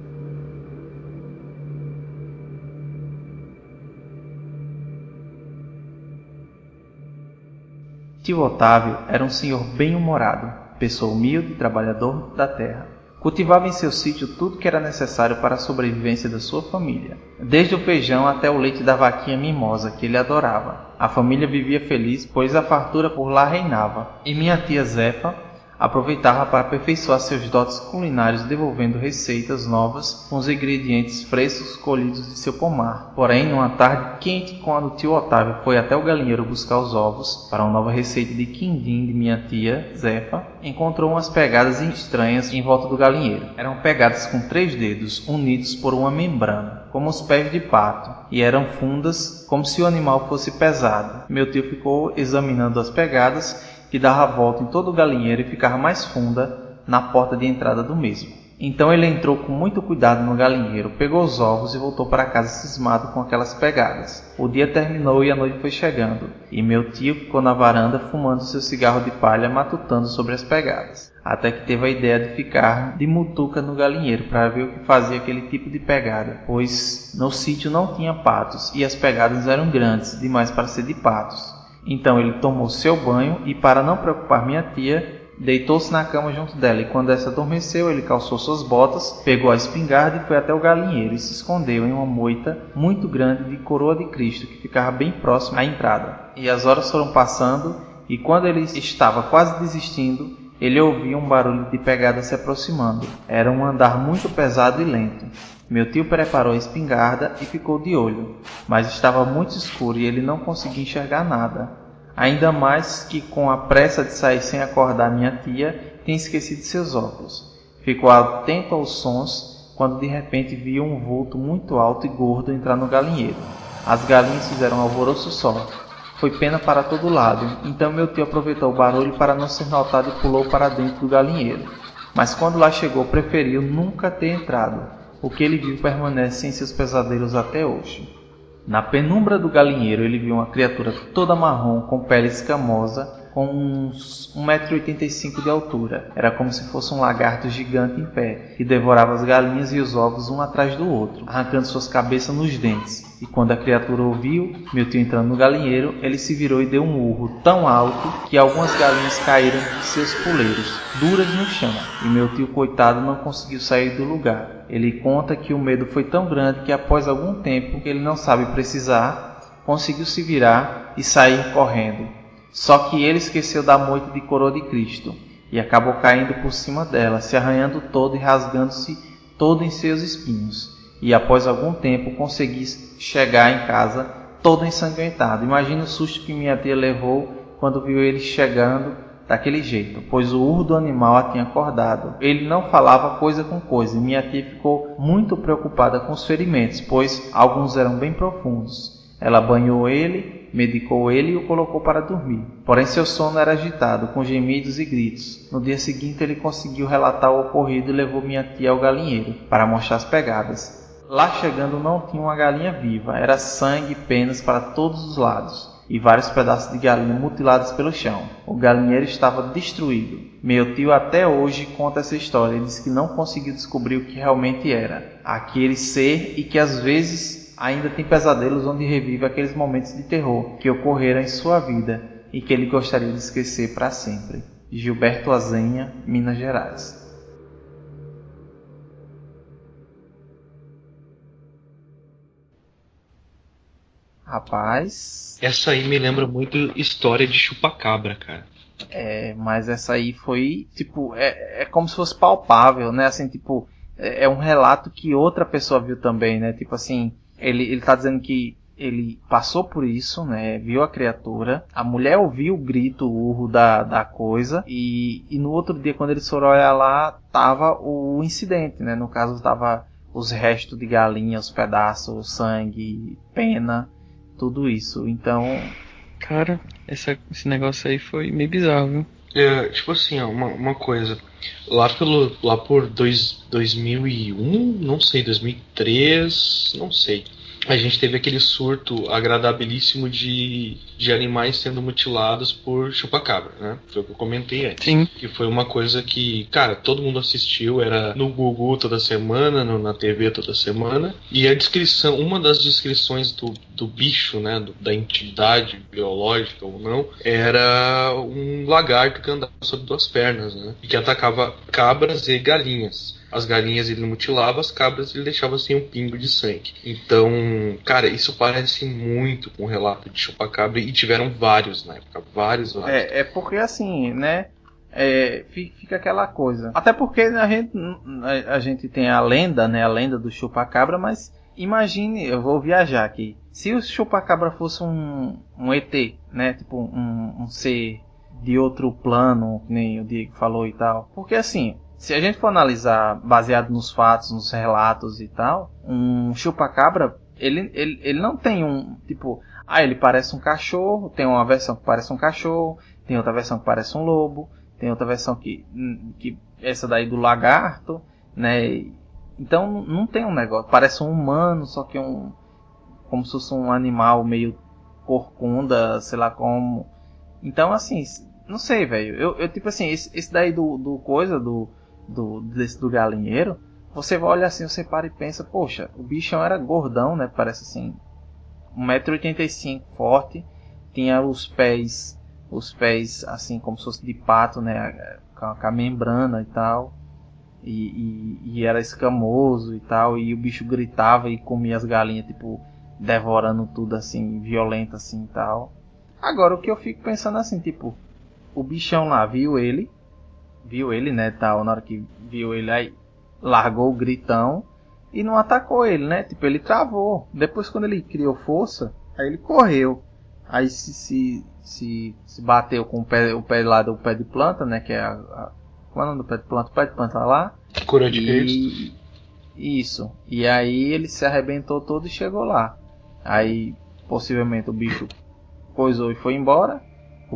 Tio Otávio era um senhor bem-humorado, pessoa humilde trabalhador da terra. Cultivava em seu sítio tudo que era necessário para a sobrevivência da sua família, desde o feijão até o leite da vaquinha mimosa que ele adorava. A família vivia feliz, pois a fartura por lá reinava. E minha tia Zefa aproveitava para aperfeiçoar seus dotes culinários devolvendo receitas novas com os ingredientes frescos colhidos de seu pomar. Porém, numa tarde quente, quando o tio Otávio foi até o galinheiro buscar os ovos para uma nova receita de quindim de minha tia Zefa, encontrou umas pegadas estranhas em volta do galinheiro. Eram pegadas com três dedos unidos por uma membrana, como os pés de pato, e eram fundas como se o animal fosse pesado. Meu tio ficou examinando as pegadas que dava volta em todo o galinheiro e ficava mais funda na porta de entrada do mesmo. Então ele entrou com muito cuidado no galinheiro, pegou os ovos e voltou para casa cismado com aquelas pegadas. O dia terminou e a noite foi chegando, e meu tio ficou na varanda fumando seu cigarro de palha, matutando sobre as pegadas. Até que teve a ideia de ficar de mutuca no galinheiro para ver o que fazia aquele tipo de pegada, pois no sítio não tinha patos e as pegadas eram grandes demais para ser de patos. Então ele tomou seu banho e, para não preocupar minha tia, deitou-se na cama junto dela. E quando essa adormeceu, ele calçou suas botas, pegou a espingarda e foi até o galinheiro e se escondeu em uma moita muito grande de coroa de Cristo que ficava bem próximo à entrada. E as horas foram passando, e quando ele estava quase desistindo, ele ouviu um barulho de pegada se aproximando. Era um andar muito pesado e lento. Meu tio preparou a espingarda e ficou de olho, mas estava muito escuro e ele não conseguia enxergar nada. Ainda mais que com a pressa de sair sem acordar minha tia, tinha esquecido seus óculos. Ficou atento aos sons quando de repente viu um vulto muito alto e gordo entrar no galinheiro. As galinhas fizeram um alvoroço só. Foi pena para todo lado, então meu tio aproveitou o barulho para não ser notado e pulou para dentro do galinheiro. Mas quando lá chegou, preferiu nunca ter entrado. O que ele viu permanece em seus pesadelos até hoje. Na penumbra do galinheiro, ele viu uma criatura toda marrom, com pele escamosa, com uns 1,85m de altura. Era como se fosse um lagarto gigante em pé, que devorava as galinhas e os ovos um atrás do outro, arrancando suas cabeças nos dentes. E quando a criatura ouviu meu tio entrando no galinheiro, ele se virou e deu um urro tão alto que algumas galinhas caíram de seus puleiros, duras no chão. E meu tio, coitado, não conseguiu sair do lugar. Ele conta que o medo foi tão grande que após algum tempo que ele não sabe precisar, conseguiu se virar e sair correndo. Só que ele esqueceu da moita de coroa de Cristo e acabou caindo por cima dela, se arranhando todo e rasgando-se todo em seus espinhos. E após algum tempo consegui chegar em casa todo ensanguentado. Imagina o susto que minha tia levou quando viu ele chegando daquele jeito, pois o urro do animal a tinha acordado. Ele não falava coisa com coisa e minha tia ficou muito preocupada com os ferimentos, pois alguns eram bem profundos. Ela banhou ele medicou ele e o colocou para dormir. Porém, seu sono era agitado, com gemidos e gritos. No dia seguinte, ele conseguiu relatar o ocorrido e levou minha tia ao galinheiro para mostrar as pegadas. Lá chegando, não tinha uma galinha viva, era sangue e penas para todos os lados e vários pedaços de galinha mutilados pelo chão. O galinheiro estava destruído. Meu tio até hoje conta essa história. Ele diz que não conseguiu descobrir o que realmente era aquele ser e que às vezes ainda tem pesadelos onde revive aqueles momentos de terror que ocorreram em sua vida e que ele gostaria de esquecer para sempre. Gilberto Azenha, Minas Gerais. Rapaz. Essa aí me lembra muito história de chupacabra, cara. É, mas essa aí foi, tipo, é, é como se fosse palpável, né? Assim, tipo, é, é um relato que outra pessoa viu também, né? Tipo assim, ele, ele tá dizendo que ele passou por isso, né? Viu a criatura. A mulher ouviu o grito, o urro da, da coisa. E, e no outro dia, quando eles foram olhar lá, tava o incidente, né? No caso, tava os restos de galinha, os pedaços, sangue, pena, tudo isso. Então. Cara, essa, esse negócio aí foi meio bizarro, viu? É, tipo assim, ó, uma, uma coisa. Lá, pelo, lá por dois, 2001, não sei, 2003, não sei a gente teve aquele surto agradabilíssimo de, de animais sendo mutilados por chupacabra, né? Foi o que eu comentei antes. Sim. Que foi uma coisa que, cara, todo mundo assistiu, era no Google toda semana, no, na TV toda semana. E a descrição, uma das descrições do, do bicho, né, do, da entidade biológica ou não, era um lagarto que andava sobre duas pernas, né? E que atacava cabras e galinhas as galinhas ele mutilava, as cabras ele deixava sem um pingo de sangue. Então, cara, isso parece muito com o relato de chupacabra e tiveram vários na época, vários, vários. É, é porque assim, né? É, fica aquela coisa. Até porque a gente, a, gente tem a lenda, né? A lenda do chupacabra, mas imagine, eu vou viajar aqui. Se o chupacabra fosse um, um ET, né? Tipo um, um ser de outro plano, que nem o Diego falou e tal. Porque assim, se a gente for analisar baseado nos fatos, nos relatos e tal, um chupacabra, ele, ele, ele não tem um, tipo, ah, ele parece um cachorro, tem uma versão que parece um cachorro, tem outra versão que parece um lobo, tem outra versão que, que essa daí do lagarto, né? Então não tem um negócio, parece um humano, só que um como se fosse um animal meio corcunda, sei lá como. Então assim, não sei, velho. Eu, eu tipo assim, esse, esse daí do, do coisa do do, desse, do galinheiro, você vai olhar assim, você para e pensa, poxa, o bichão era gordão, né? Parece assim, 1,85m forte, tinha os pés, os pés assim como se fosse de pato, né? Com, a membrana e tal. E, e, e, era escamoso e tal, e o bicho gritava e comia as galinhas, tipo, devorando tudo assim, violento assim e tal. Agora o que eu fico pensando assim, tipo, o bichão lá viu ele, viu ele, né, tal, na hora que viu ele aí, largou o gritão e não atacou ele, né? Tipo, ele travou. Depois quando ele criou força, aí ele correu. Aí se, se, se, se bateu com o pé, o pé lá do pé de planta, né? Que é a. a qual é o nome do pé de planta? O pé de planta lá. Cura de e, Isso. E aí ele se arrebentou todo e chegou lá. Aí possivelmente o bicho coisou e foi embora.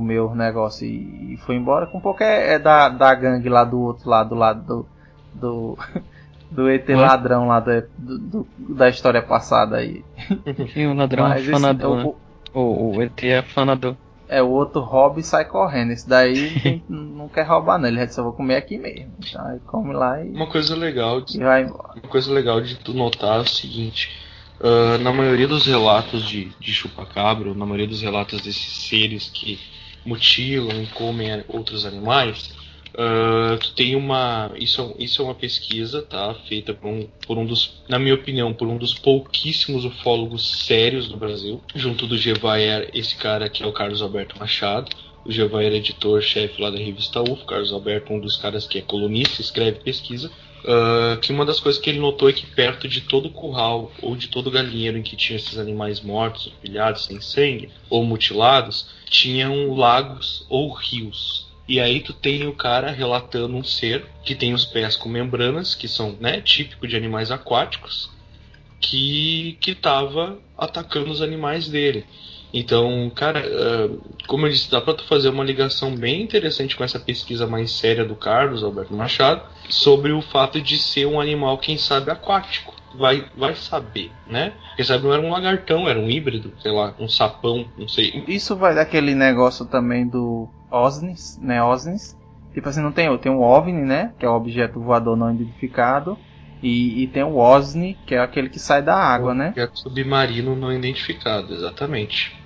O negócio e, e foi embora. Com pouco é, é, da, da gangue lá do outro lado, do lado do. do do ET ladrão lá do, do, da história passada aí. Sim, o ladrão Mas afanador. Esse, né? o, o, o ET é afanador. É, o outro rouba e sai correndo. Esse daí não quer roubar não, ele só vou comer aqui mesmo. Então ele come lá e. Uma coisa legal de, e vai embora. Uma coisa legal de tu notar é o seguinte. Uh, na maioria dos relatos de, de chupacabra, na maioria dos relatos desses seres que mutilam e comem outros animais, Uh, tu tem uma. Isso, isso é uma pesquisa, tá? Feita por um, por um dos, na minha opinião, por um dos pouquíssimos ufólogos sérios do Brasil, junto do Gevaer, esse cara que é o Carlos Alberto Machado. O Gevaer é editor-chefe lá da revista UF, Carlos Alberto, um dos caras que é colunista, escreve pesquisa. Uh, que uma das coisas que ele notou é que perto de todo curral ou de todo galinheiro em que tinha esses animais mortos, pilhados, sem sangue ou mutilados, tinham lagos ou rios. E aí tu tem o cara relatando um ser que tem os pés com membranas, que são, né, típico de animais aquáticos, que que tava atacando os animais dele. Então, cara, uh, como eu disse, dá para tu fazer uma ligação bem interessante com essa pesquisa mais séria do Carlos Alberto Machado sobre o fato de ser um animal, quem sabe, aquático. Vai, vai saber, né? Quem sabe não era um lagartão, era um híbrido, sei lá, um sapão, não sei. Isso vai daquele negócio também do OSNIs, né, OSNIs. Tipo assim, não tem, tem o OVNI, né, que é o objeto voador não identificado, e, e tem o OSNI, que é aquele que sai da água, o né? Objeto submarino não identificado, exatamente.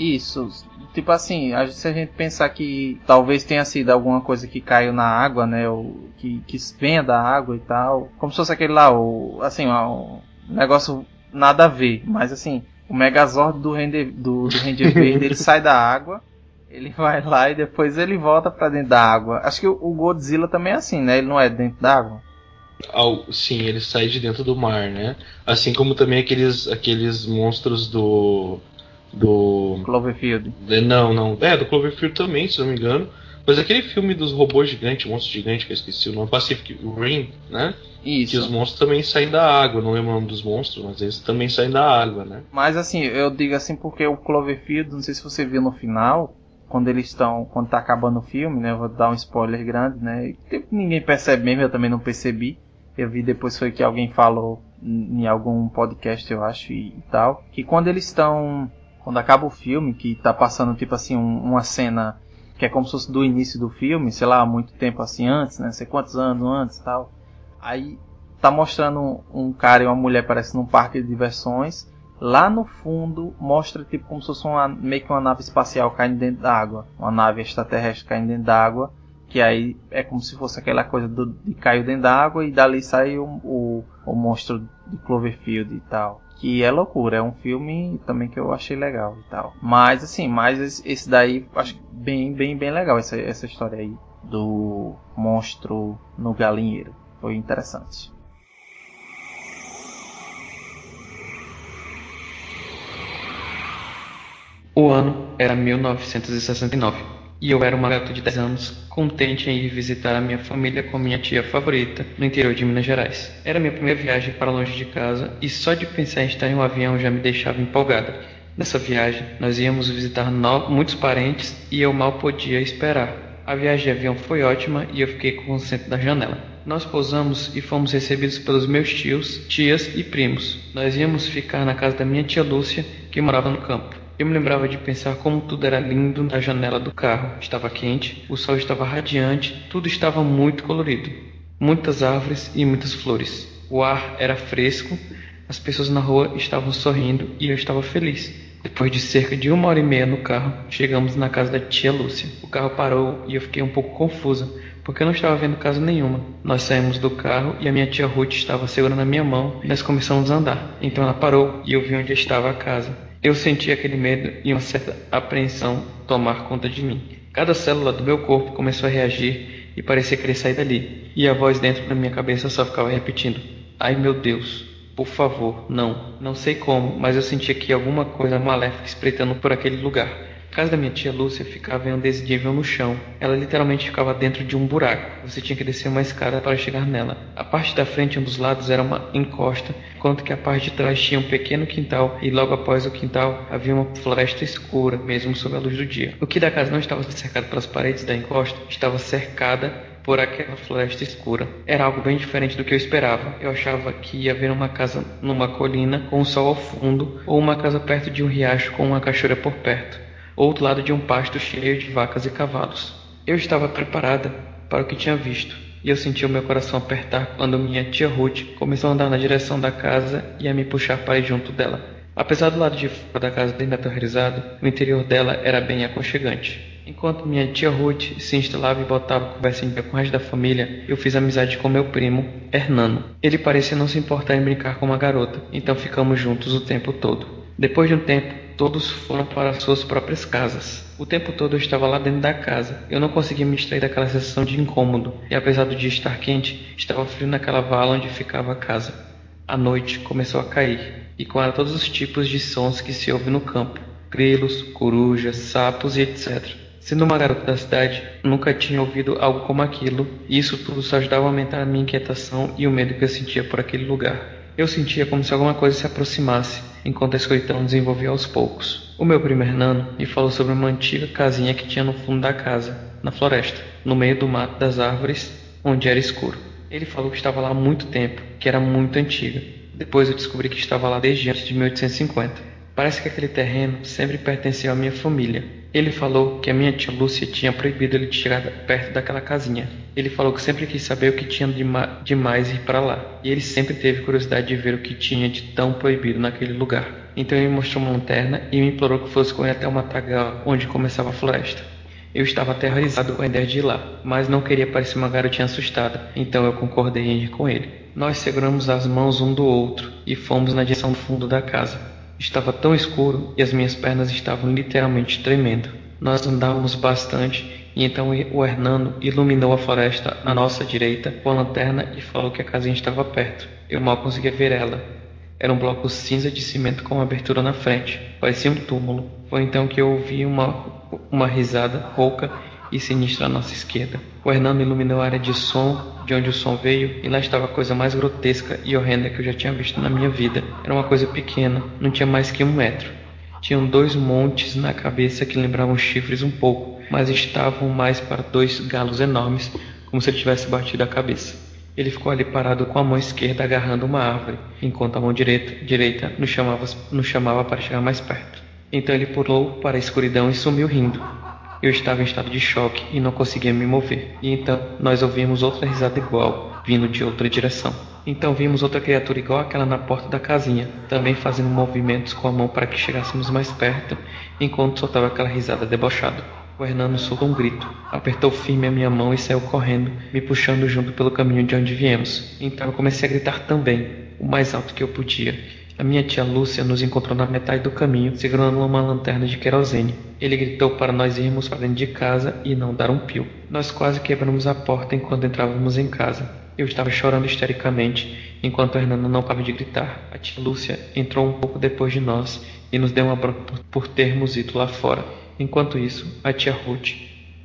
Isso. Tipo assim, se a gente pensar que talvez tenha sido alguma coisa que caiu na água, né, ou que, que venha da água e tal, como se fosse aquele lá, o, assim, um negócio nada a ver, mas assim, o Megazord do Render, do, do Ranger Verde, ele sai da água, ele vai lá e depois ele volta para dentro da água. Acho que o Godzilla também é assim, né? Ele não é dentro da água. sim, ele sai de dentro do mar, né? Assim como também aqueles, aqueles monstros do. Do. Cloverfield. Não, não. É, do Cloverfield também, se não me engano. Mas aquele filme dos robôs gigantes, monstros gigantes, que eu esqueci o nome, Pacific Rim, né? Isso. Que os monstros também saem da água, não lembro o nome dos monstros, mas eles também saem da água, né? Mas assim, eu digo assim porque o Cloverfield, não sei se você viu no final, quando eles estão, quando tá acabando o filme, né? vou dar um spoiler grande, né? Ninguém percebe mesmo, eu também não percebi. Eu vi depois foi que alguém falou em algum podcast, eu acho, e, e tal, que quando eles estão, quando acaba o filme, que tá passando tipo assim um, uma cena que é como se fosse do início do filme, sei lá, muito tempo assim antes, né? Sei quantos anos antes, tal. Aí tá mostrando um cara e uma mulher parece num parque de diversões Lá no fundo mostra tipo como se fosse uma, meio que uma nave espacial caindo dentro da água, uma nave extraterrestre caindo dentro da água, que aí é como se fosse aquela coisa do, de caiu dentro da água e dali sai o, o, o monstro de Cloverfield e tal. Que é loucura, é um filme também que eu achei legal e tal. Mas assim, mas esse daí acho bem, bem, bem legal essa, essa história aí do monstro no galinheiro. Foi interessante. O ano era 1969 e eu era uma garota de 10 anos, contente em ir visitar a minha família com minha tia favorita no interior de Minas Gerais. Era minha primeira viagem para longe de casa e só de pensar em estar em um avião já me deixava empolgada. Nessa viagem, nós íamos visitar muitos parentes e eu mal podia esperar. A viagem de avião foi ótima e eu fiquei com o centro da janela. Nós pousamos e fomos recebidos pelos meus tios, tias e primos. Nós íamos ficar na casa da minha tia Lúcia, que morava no campo. Eu me lembrava de pensar como tudo era lindo na janela do carro. Estava quente, o sol estava radiante, tudo estava muito colorido. Muitas árvores e muitas flores. O ar era fresco, as pessoas na rua estavam sorrindo e eu estava feliz. Depois de cerca de uma hora e meia no carro, chegamos na casa da tia Lúcia. O carro parou e eu fiquei um pouco confusa, porque eu não estava vendo casa nenhuma. Nós saímos do carro e a minha tia Ruth estava segurando a minha mão e nós começamos a andar. Então ela parou e eu vi onde estava a casa. Eu senti aquele medo e uma certa apreensão tomar conta de mim. Cada célula do meu corpo começou a reagir e parecia querer sair dali. E a voz dentro da minha cabeça só ficava repetindo: Ai meu Deus, por favor, não. Não sei como, mas eu sentia que alguma coisa maléfica espreitando por aquele lugar. A casa da minha tia Lúcia ficava em um desnível no chão. Ela literalmente ficava dentro de um buraco. Você tinha que descer uma escada para chegar nela. A parte da frente e um dos lados era uma encosta, enquanto que a parte de trás tinha um pequeno quintal e logo após o quintal havia uma floresta escura, mesmo sob a luz do dia. O que da casa não estava cercado pelas paredes da encosta, estava cercada por aquela floresta escura. Era algo bem diferente do que eu esperava. Eu achava que ia ver uma casa numa colina com o sol ao fundo, ou uma casa perto de um riacho com uma cachoeira por perto outro lado de um pasto cheio de vacas e cavalos. Eu estava preparada para o que tinha visto, e eu senti o meu coração apertar quando minha tia Ruth começou a andar na direção da casa e a me puxar para ir junto dela. Apesar do lado de fora da casa ainda aterrorizado, o interior dela era bem aconchegante. Enquanto minha tia Ruth se instalava e botava conversa em com o resto da família, eu fiz amizade com meu primo, Hernano. Ele parecia não se importar em brincar com uma garota, então ficamos juntos o tempo todo. Depois de um tempo, Todos foram para suas próprias casas. O tempo todo eu estava lá dentro da casa. Eu não conseguia me distrair daquela sensação de incômodo, e apesar do dia estar quente, estava frio naquela vala onde ficava a casa. A noite começou a cair, e com ela todos os tipos de sons que se ouve no campo: grilos, corujas, sapos e etc. Sendo uma garota da cidade, nunca tinha ouvido algo como aquilo, e isso tudo só ajudava a aumentar a minha inquietação e o medo que eu sentia por aquele lugar. Eu sentia como se alguma coisa se aproximasse, enquanto a escuridão desenvolvia aos poucos. O meu primo Hernando me falou sobre uma antiga casinha que tinha no fundo da casa, na floresta, no meio do mato das árvores, onde era escuro. Ele falou que estava lá há muito tempo, que era muito antiga. Depois eu descobri que estava lá desde antes de 1850. Parece que aquele terreno sempre pertenceu à minha família. Ele falou que a minha tia Lúcia tinha proibido ele de chegar perto daquela casinha. Ele falou que sempre quis saber o que tinha de, ma de mais ir para lá. E ele sempre teve curiosidade de ver o que tinha de tão proibido naquele lugar. Então ele me mostrou uma lanterna e me implorou que fosse com ele até o matagal onde começava a floresta. Eu estava aterrorizado com a ideia de ir lá, mas não queria parecer uma garotinha assustada, então eu concordei em ir com ele. Nós seguramos as mãos um do outro e fomos na direção do fundo da casa. Estava tão escuro e as minhas pernas estavam literalmente tremendo. Nós andávamos bastante e então o Hernando iluminou a floresta à nossa direita com a lanterna e falou que a casinha estava perto. Eu mal conseguia ver ela. Era um bloco cinza de cimento com uma abertura na frente. Parecia um túmulo. Foi então que eu ouvi uma, uma risada rouca e sinistra à nossa esquerda. O Hernando iluminou a área de som de onde o som veio, e lá estava a coisa mais grotesca e horrenda que eu já tinha visto na minha vida. Era uma coisa pequena, não tinha mais que um metro. Tinham dois montes na cabeça que lembravam chifres um pouco, mas estavam mais para dois galos enormes, como se ele tivesse batido a cabeça. Ele ficou ali parado com a mão esquerda agarrando uma árvore, enquanto a mão direita, direita nos, chamava, nos chamava para chegar mais perto. Então ele pulou para a escuridão e sumiu rindo. Eu estava em estado de choque e não conseguia me mover. E então nós ouvimos outra risada igual, vindo de outra direção. Então vimos outra criatura igual àquela na porta da casinha, também fazendo movimentos com a mão para que chegássemos mais perto, enquanto soltava aquela risada debochada. O Hernando soltou um grito, apertou firme a minha mão e saiu correndo, me puxando junto pelo caminho de onde viemos. Então eu comecei a gritar também, o mais alto que eu podia, a minha tia Lúcia nos encontrou na metade do caminho, segurando uma lanterna de querosene. Ele gritou para nós irmos para dentro de casa e não dar um pio. Nós quase quebramos a porta enquanto entrávamos em casa. Eu estava chorando histericamente, enquanto Hernando não parava de gritar. A tia Lúcia entrou um pouco depois de nós e nos deu uma bronca por termos ido lá fora. Enquanto isso, a tia Ruth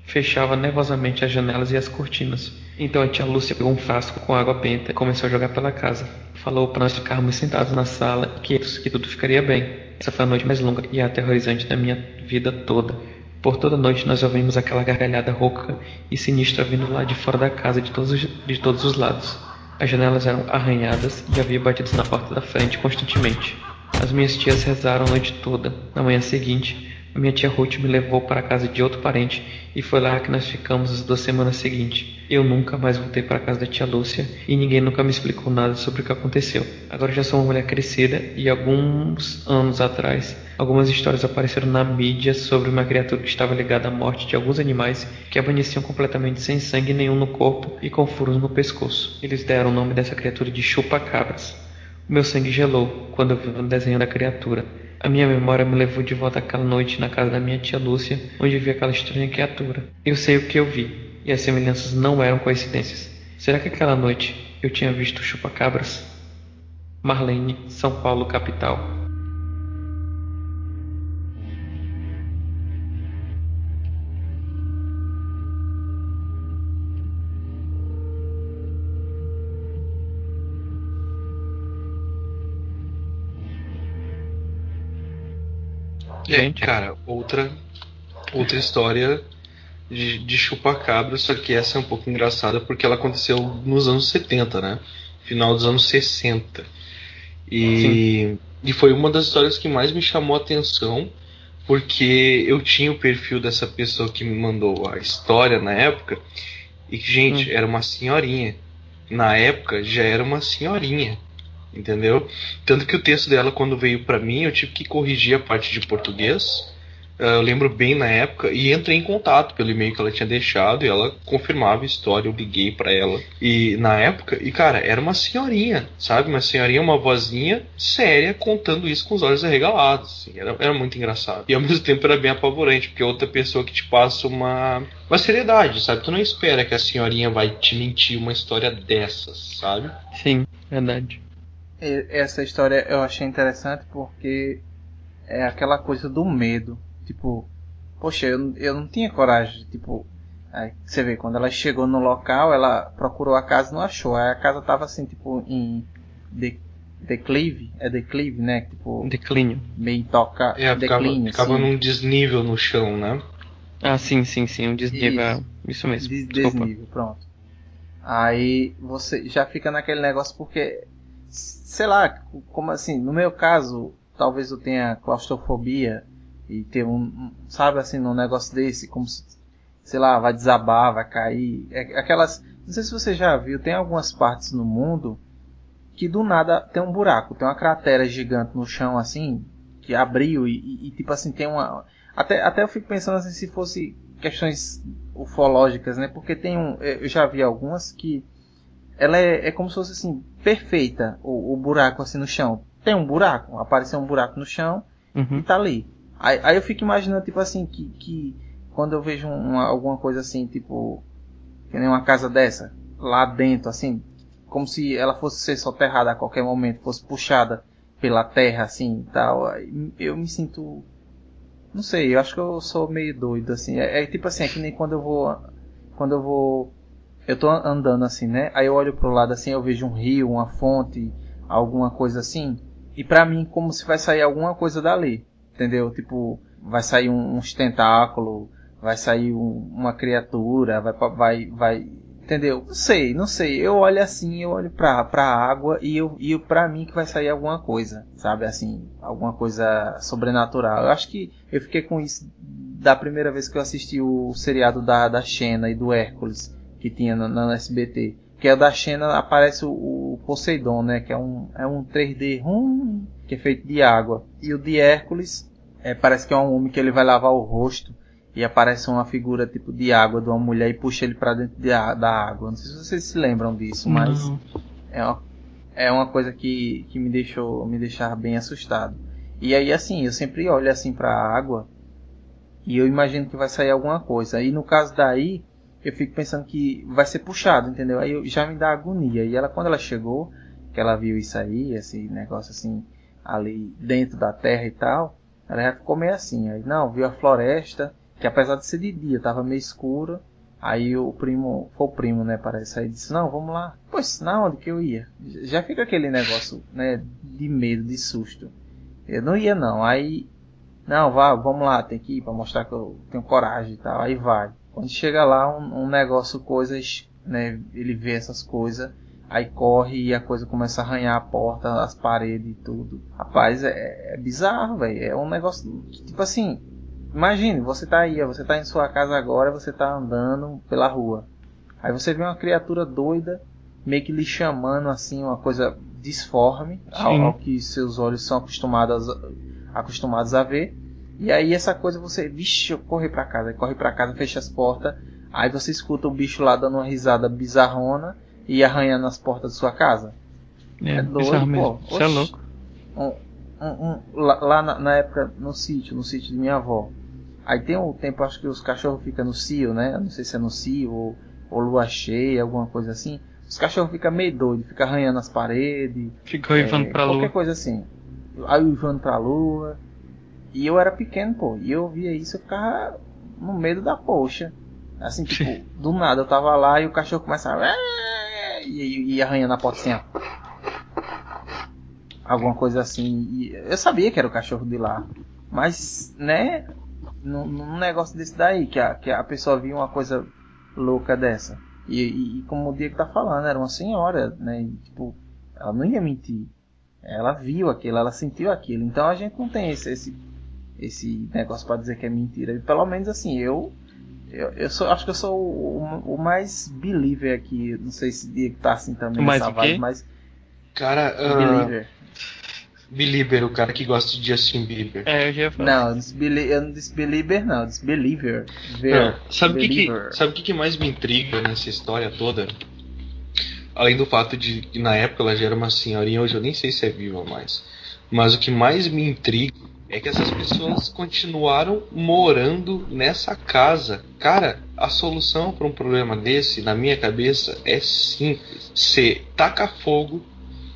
fechava nervosamente as janelas e as cortinas. Então a tia Lúcia pegou um frasco com água benta e começou a jogar pela casa. Falou para nós ficarmos sentados na sala que, que tudo ficaria bem. Essa foi a noite mais longa e aterrorizante da minha vida toda. Por toda noite nós ouvimos aquela gargalhada rouca e sinistra vindo lá de fora da casa de todos, de todos os lados. As janelas eram arranhadas e havia batidos na porta da frente constantemente. As minhas tias rezaram a noite toda. Na manhã seguinte, a minha tia Ruth me levou para a casa de outro parente e foi lá que nós ficamos as duas semanas seguintes. Eu nunca mais voltei para a casa da tia Lúcia e ninguém nunca me explicou nada sobre o que aconteceu. Agora já sou uma mulher crescida e alguns anos atrás, algumas histórias apareceram na mídia sobre uma criatura que estava ligada à morte de alguns animais que amanheciam completamente sem sangue nenhum no corpo e com furos no pescoço. Eles deram o nome dessa criatura de chupa-cabras. O meu sangue gelou quando eu vi o desenho da criatura. A minha memória me levou de volta àquela noite na casa da minha tia Lúcia, onde vi aquela estranha criatura. Eu sei o que eu vi, e as semelhanças não eram coincidências. Será que aquela noite eu tinha visto chupacabras? Marlene, São Paulo, capital. Gente. É, cara, outra, outra história de, de chupacabra, só que essa é um pouco engraçada porque ela aconteceu nos anos 70, né? Final dos anos 60. E, e foi uma das histórias que mais me chamou a atenção porque eu tinha o perfil dessa pessoa que me mandou a história na época e que, gente, hum. era uma senhorinha. Na época já era uma senhorinha entendeu? Tanto que o texto dela, quando veio para mim, eu tive que corrigir a parte de português. Ah, eu lembro bem na época e entrei em contato pelo e-mail que ela tinha deixado e ela confirmava a história. Eu liguei para ela e na época, e cara, era uma senhorinha, sabe? Uma senhorinha, uma vozinha séria contando isso com os olhos arregalados. Assim. Era, era muito engraçado e ao mesmo tempo era bem apavorante porque é outra pessoa que te passa uma, uma seriedade, sabe? Tu não espera que a senhorinha vai te mentir uma história dessas, sabe? Sim, verdade essa história eu achei interessante porque é aquela coisa do medo. Tipo, poxa, eu, eu não tinha coragem. Tipo, aí você vê, quando ela chegou no local, ela procurou a casa e não achou. Aí a casa tava assim, tipo, em de, declive. É declive, né? Tipo, declínio. Meio toca. É, declínio, ficava, ficava assim. num desnível no chão, né? Ah, sim, sim, sim. Um desnível. Isso, isso mesmo. Des, desnível, pronto. Aí você já fica naquele negócio porque sei lá, como assim, no meu caso, talvez eu tenha claustrofobia e ter um, sabe assim, num negócio desse, como se, sei lá, vai desabar, vai cair. É, aquelas, não sei se você já viu, tem algumas partes no mundo que do nada tem um buraco, tem uma cratera gigante no chão assim, que abriu e, e, e tipo assim, tem uma. Até, até eu fico pensando assim, se fosse questões ufológicas, né? Porque tem um. Eu já vi algumas que ela é, é como se fosse assim, perfeita, o, o, buraco assim no chão. Tem um buraco, apareceu um buraco no chão uhum. e tá ali. Aí, aí, eu fico imaginando, tipo assim, que, que quando eu vejo uma, alguma coisa assim, tipo, que nem uma casa dessa, lá dentro, assim, como se ela fosse ser soterrada a qualquer momento, fosse puxada pela terra, assim, e tal, eu me sinto, não sei, eu acho que eu sou meio doido, assim, é, é tipo assim, é que nem quando eu vou, quando eu vou eu tô andando assim, né? Aí eu olho pro lado assim, eu vejo um rio, uma fonte, alguma coisa assim. E pra mim, como se vai sair alguma coisa dali. Entendeu? Tipo, vai sair um, uns tentáculos, vai sair um, uma criatura, vai, vai, vai. Entendeu? Não sei, não sei. Eu olho assim, eu olho pra, pra água e eu, e pra mim que vai sair alguma coisa, sabe? Assim, alguma coisa sobrenatural. Eu acho que eu fiquei com isso da primeira vez que eu assisti o seriado da, da Xena e do Hércules que tinha na, na SBT. Que é da Xena aparece o, o, Poseidon, né? Que é um, é um 3D hum, que é feito de água. E o de Hércules é, parece que é um homem que ele vai lavar o rosto e aparece uma figura tipo de água de uma mulher e puxa ele para dentro de, da água. Não sei se vocês se lembram disso, mas é uma, é uma coisa que, que me deixou me deixar bem assustado. E aí assim, eu sempre olho assim para a água e eu imagino que vai sair alguma coisa. E no caso daí, eu fico pensando que vai ser puxado, entendeu? Aí eu, já me dá agonia. E ela, quando ela chegou, que ela viu isso aí, esse negócio assim, ali dentro da terra e tal, ela já ficou meio assim. Aí, não, viu a floresta, que apesar de ser de dia, tava meio escura. Aí o primo, foi o primo, né, parece, aí disse, não, vamos lá. Pois, na onde que eu ia? Já fica aquele negócio, né, de medo, de susto. Eu não ia não, aí, não, vá, vamos lá, tem que ir pra mostrar que eu tenho coragem e tal. Aí vai. Quando chega lá, um, um negócio, coisas, né? Ele vê essas coisas, aí corre e a coisa começa a arranhar a porta, as paredes e tudo. Rapaz, é, é bizarro, velho. É um negócio, tipo assim, imagine, você tá aí, você tá em sua casa agora, você tá andando pela rua. Aí você vê uma criatura doida, meio que lhe chamando assim, uma coisa disforme ao, ao, que seus olhos são acostumados, acostumados a ver. E aí essa coisa você, vixe, corre pra casa, corre pra casa, fecha as portas. Aí você escuta o bicho lá dando uma risada bizarrona e arranhando as portas da sua casa. É, é doido, pô. Isso é louco. Um, um, um, lá, lá na, na, época, no sítio, no sítio de minha avó. Aí tem um tempo, acho que os cachorros ficam no cio, né? Não sei se é no cio ou, ou lua cheia, alguma coisa assim. Os cachorros ficam meio doidos, ficam arranhando as paredes. Ficam é, pra lua. Qualquer coisa assim. Aí uivando pra lua. E eu era pequeno, pô, e eu via isso, eu ficava no medo da poxa. Assim, tipo, do nada eu tava lá e o cachorro começava. E, e arranhando a porta assim, ó. Alguma coisa assim. E eu sabia que era o cachorro de lá. Mas, né, num, num negócio desse daí, que a, que a pessoa viu uma coisa louca dessa. E, e, e, como o Diego tá falando, era uma senhora, né? E, tipo, ela não ia mentir. Ela viu aquilo, ela sentiu aquilo. Então a gente não tem esse, esse, esse negócio para dizer que é mentira. E, pelo menos assim, eu eu, eu sou, acho que eu sou o, o, mais believer aqui. Não sei se Diego tá assim também mais nessa vibe, mas. Cara, uh, believer. Belieber, o cara que gosta de Justin Bieber. É, eu já falei. Não, desbeli eu não disse believer, não, disse believer. Ver, sabe o que, que, sabe que, que mais me intriga nessa história toda? Além do fato de que na época ela já era uma senhorinha, hoje eu nem sei se é viva mais. Mas o que mais me intriga é que essas pessoas continuaram morando nessa casa. Cara, a solução para um problema desse, na minha cabeça, é simples. Você taca fogo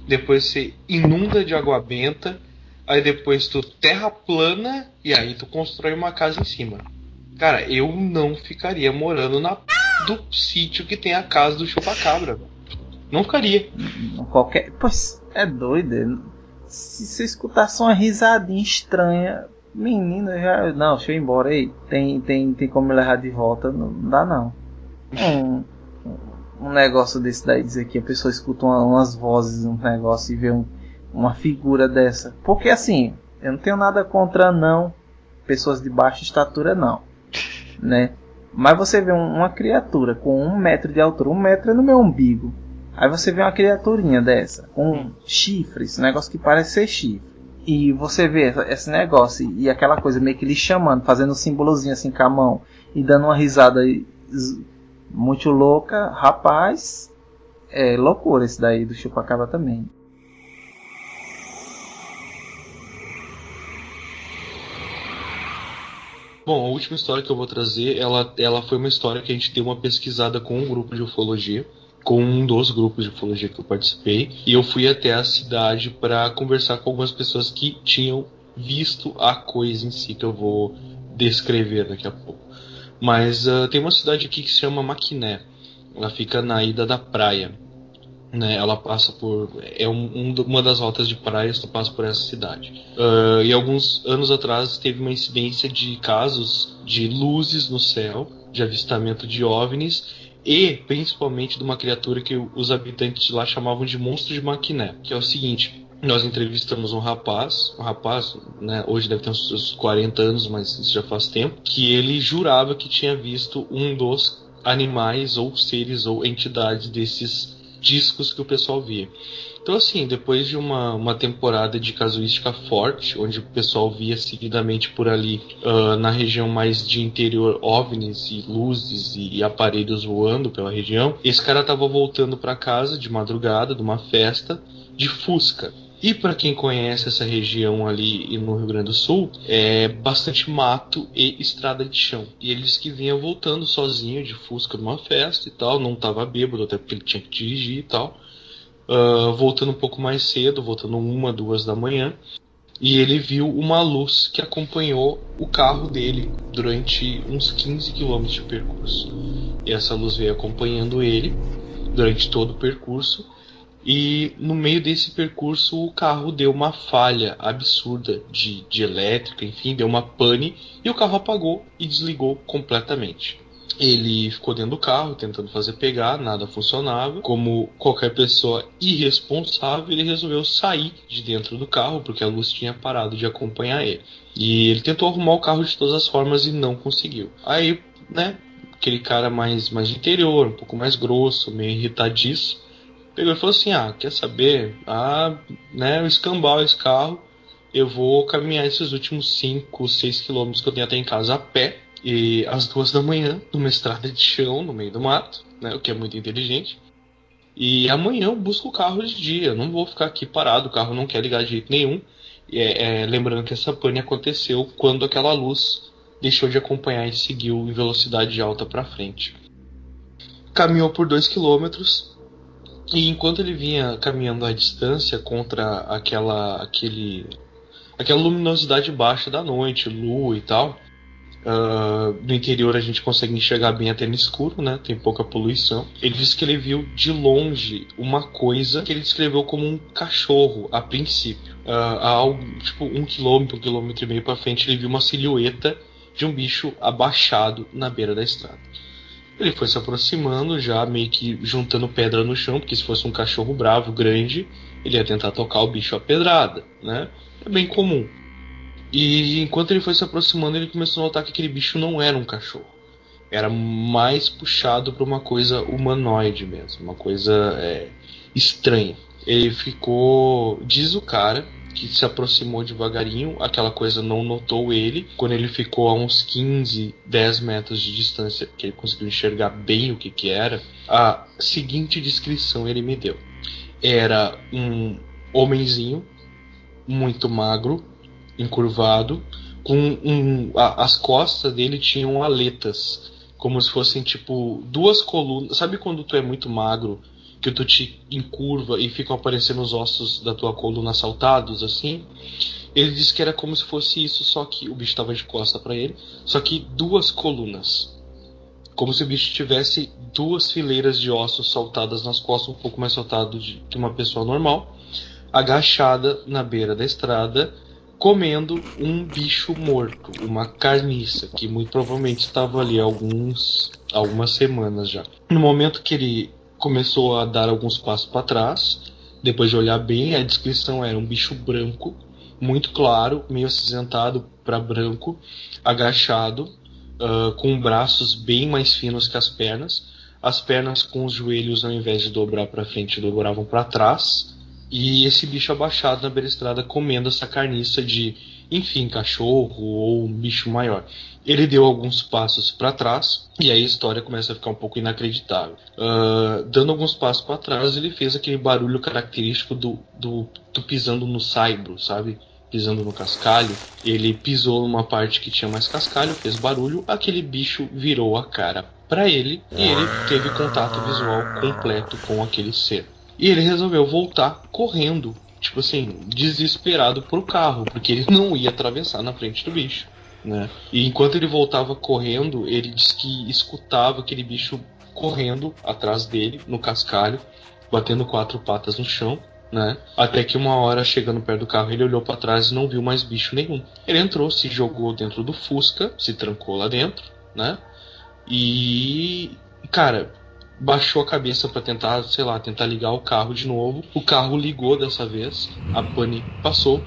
depois você inunda de água benta, aí depois tu terra plana e aí tu constrói uma casa em cima. Cara, eu não ficaria morando na do sítio que tem a casa do chupacabra. Não ficaria. Qualquer. Pois é doido. Se você escutasse uma risadinha estranha, menino, já. Não, deixa eu ir embora aí. Tem, tem, tem como me levar de volta? Não dá não. Um, um negócio desse daí, dizer que a pessoa escuta uma, umas vozes, um negócio e vê um, uma figura dessa. Porque assim, eu não tenho nada contra não pessoas de baixa estatura não, né? Mas você vê um, uma criatura com um metro de altura, um metro é no meu umbigo. Aí você vê uma criaturinha dessa, com hum. chifres, um negócio que parece ser chifre. E você vê esse negócio e aquela coisa meio que lhe chamando, fazendo um símbolozinho assim com a mão e dando uma risada muito louca, rapaz. É loucura esse daí do Chupacabra também. Bom, a última história que eu vou trazer, ela, ela foi uma história que a gente deu uma pesquisada com um grupo de ufologia, com um dos grupos de ufologia que eu participei, e eu fui até a cidade para conversar com algumas pessoas que tinham visto a coisa em si que eu vou descrever daqui a pouco. Mas uh, tem uma cidade aqui que se chama Maquiné. Ela fica na ida da praia. Né, ela passa por. É um, um, uma das rotas de praias que passa por essa cidade. Uh, e alguns anos atrás teve uma incidência de casos de luzes no céu, de avistamento de OVNIs e principalmente de uma criatura que os habitantes de lá chamavam de monstro de Maquiné. Que é o seguinte: nós entrevistamos um rapaz, um rapaz, né, hoje deve ter uns, uns 40 anos, mas isso já faz tempo, que ele jurava que tinha visto um dos animais ou seres ou entidades desses discos que o pessoal via. Então, assim, depois de uma, uma temporada de casuística forte, onde o pessoal via seguidamente por ali, uh, na região mais de interior, ovnis e luzes e aparelhos voando pela região, esse cara tava voltando para casa de madrugada, de uma festa, de Fusca. E para quem conhece essa região ali no Rio Grande do Sul, é bastante mato e estrada de chão. E ele disse que vinha voltando sozinho de Fusca numa festa e tal, não estava bêbado, até porque ele tinha que dirigir e tal. Uh, voltando um pouco mais cedo, voltando uma, duas da manhã. E ele viu uma luz que acompanhou o carro dele durante uns 15 quilômetros de percurso. E essa luz veio acompanhando ele durante todo o percurso e no meio desse percurso o carro deu uma falha absurda de, de elétrica, enfim, deu uma pane e o carro apagou e desligou completamente. Ele ficou dentro do carro tentando fazer pegar, nada funcionava. Como qualquer pessoa irresponsável, ele resolveu sair de dentro do carro porque a luz tinha parado de acompanhar ele. E ele tentou arrumar o carro de todas as formas e não conseguiu. Aí, né, aquele cara mais, mais interior, um pouco mais grosso, meio irritadiço, pegou e falou assim: Ah, quer saber? Ah, né, eu escambar esse carro, eu vou caminhar esses últimos 5, 6 quilômetros que eu tenho até em casa a pé, e às duas da manhã, numa estrada de chão, no meio do mato, né, o que é muito inteligente. E amanhã eu busco o carro de dia, eu não vou ficar aqui parado, o carro não quer ligar de jeito nenhum. É, é, lembrando que essa pane aconteceu quando aquela luz deixou de acompanhar e seguiu em velocidade alta para frente. Caminhou por 2 quilômetros, e enquanto ele vinha caminhando à distância contra aquela aquele aquela luminosidade baixa da noite, lua e tal, Uh, no interior a gente consegue enxergar bem até no escuro, né? Tem pouca poluição. Ele disse que ele viu de longe uma coisa que ele descreveu como um cachorro a princípio. Uh, a algo, tipo um quilômetro, um quilômetro e meio para frente, ele viu uma silhueta de um bicho abaixado na beira da estrada. Ele foi se aproximando, já meio que juntando pedra no chão, porque se fosse um cachorro bravo, grande, ele ia tentar tocar o bicho a pedrada, né? É bem comum. E enquanto ele foi se aproximando, ele começou a notar que aquele bicho não era um cachorro. Era mais puxado para uma coisa humanoide mesmo, uma coisa é, estranha. Ele ficou. Diz o cara que se aproximou devagarinho, aquela coisa não notou ele. Quando ele ficou a uns 15, 10 metros de distância, que ele conseguiu enxergar bem o que, que era, a seguinte descrição ele me deu: era um homenzinho muito magro, encurvado, com um, a, as costas dele tinham aletas, como se fossem tipo duas colunas. Sabe quando tu é muito magro, que tu te encurva e ficam aparecendo os ossos da tua coluna saltados assim? Ele disse que era como se fosse isso, só que o bicho estava de costa para ele, só que duas colunas. Como se o bicho tivesse duas fileiras de ossos saltadas nas costas, um pouco mais saltado de, que uma pessoa normal, agachada na beira da estrada, comendo um bicho morto, uma carniça, que muito provavelmente estava ali alguns, algumas semanas já. No momento que ele começou a dar alguns passos para trás, depois de olhar bem, a descrição era um bicho branco, muito claro, meio acinzentado para branco, agachado, uh, com braços bem mais finos que as pernas. As pernas com os joelhos, ao invés de dobrar para frente, dobravam para trás e esse bicho abaixado na beira-estrada comendo essa carniça de, enfim, cachorro ou um bicho maior. Ele deu alguns passos para trás e aí a história começa a ficar um pouco inacreditável. Uh, dando alguns passos para trás, ele fez aquele barulho característico do, do, do pisando no saibro, sabe? pisando no cascalho, ele pisou numa parte que tinha mais cascalho, fez barulho, aquele bicho virou a cara para ele e ele teve contato visual completo com aquele ser. E ele resolveu voltar correndo, tipo assim, desesperado pro carro, porque ele não ia atravessar na frente do bicho, né? E enquanto ele voltava correndo, ele disse que escutava aquele bicho correndo atrás dele no cascalho, batendo quatro patas no chão, né? Até que uma hora, chegando perto do carro, ele olhou para trás e não viu mais bicho nenhum. Ele entrou, se jogou dentro do Fusca, se trancou lá dentro, né? E cara, baixou a cabeça para tentar, sei lá, tentar ligar o carro de novo. O carro ligou dessa vez, a pane passou.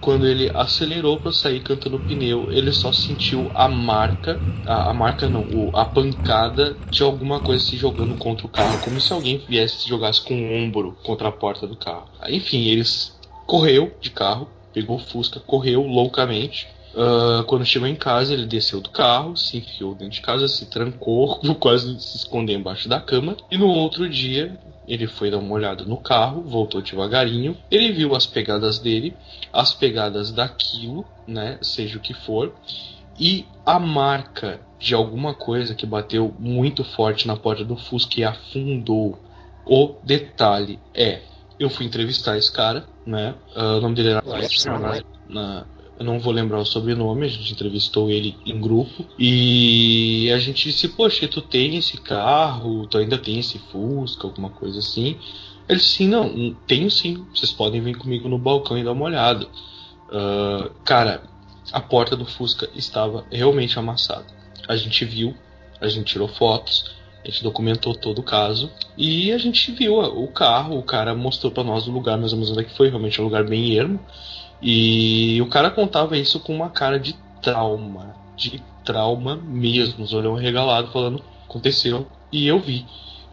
Quando ele acelerou para sair cantando pneu, ele só sentiu a marca, a, a marca não, o, a pancada de alguma coisa se jogando contra o carro, como se alguém viesse se jogasse com o ombro contra a porta do carro. Enfim, eles correu de carro, pegou o Fusca, correu loucamente Uh, quando chegou em casa, ele desceu do carro, se enfiou dentro de casa, se trancou, quase se escondeu embaixo da cama. E no outro dia, ele foi dar uma olhada no carro, voltou devagarinho. Ele viu as pegadas dele, as pegadas daquilo, né? Seja o que for, e a marca de alguma coisa que bateu muito forte na porta do Fusca e afundou. O detalhe é: eu fui entrevistar esse cara, né? Uh, o nome dele era. Na, eu não vou lembrar o sobrenome, a gente entrevistou ele em grupo e a gente disse, poxa, tu tem esse carro, tu ainda tem esse Fusca, alguma coisa assim. Ele disse, não, tenho sim, vocês podem vir comigo no balcão e dar uma olhada. Uh, cara, a porta do Fusca estava realmente amassada. A gente viu, a gente tirou fotos, a gente documentou todo o caso e a gente viu o carro, o cara mostrou para nós o lugar mais ou menos onde é que foi, realmente é um lugar bem ermo. E o cara contava isso com uma cara de trauma, de trauma mesmo, os olhão regalado, falando: aconteceu e eu vi.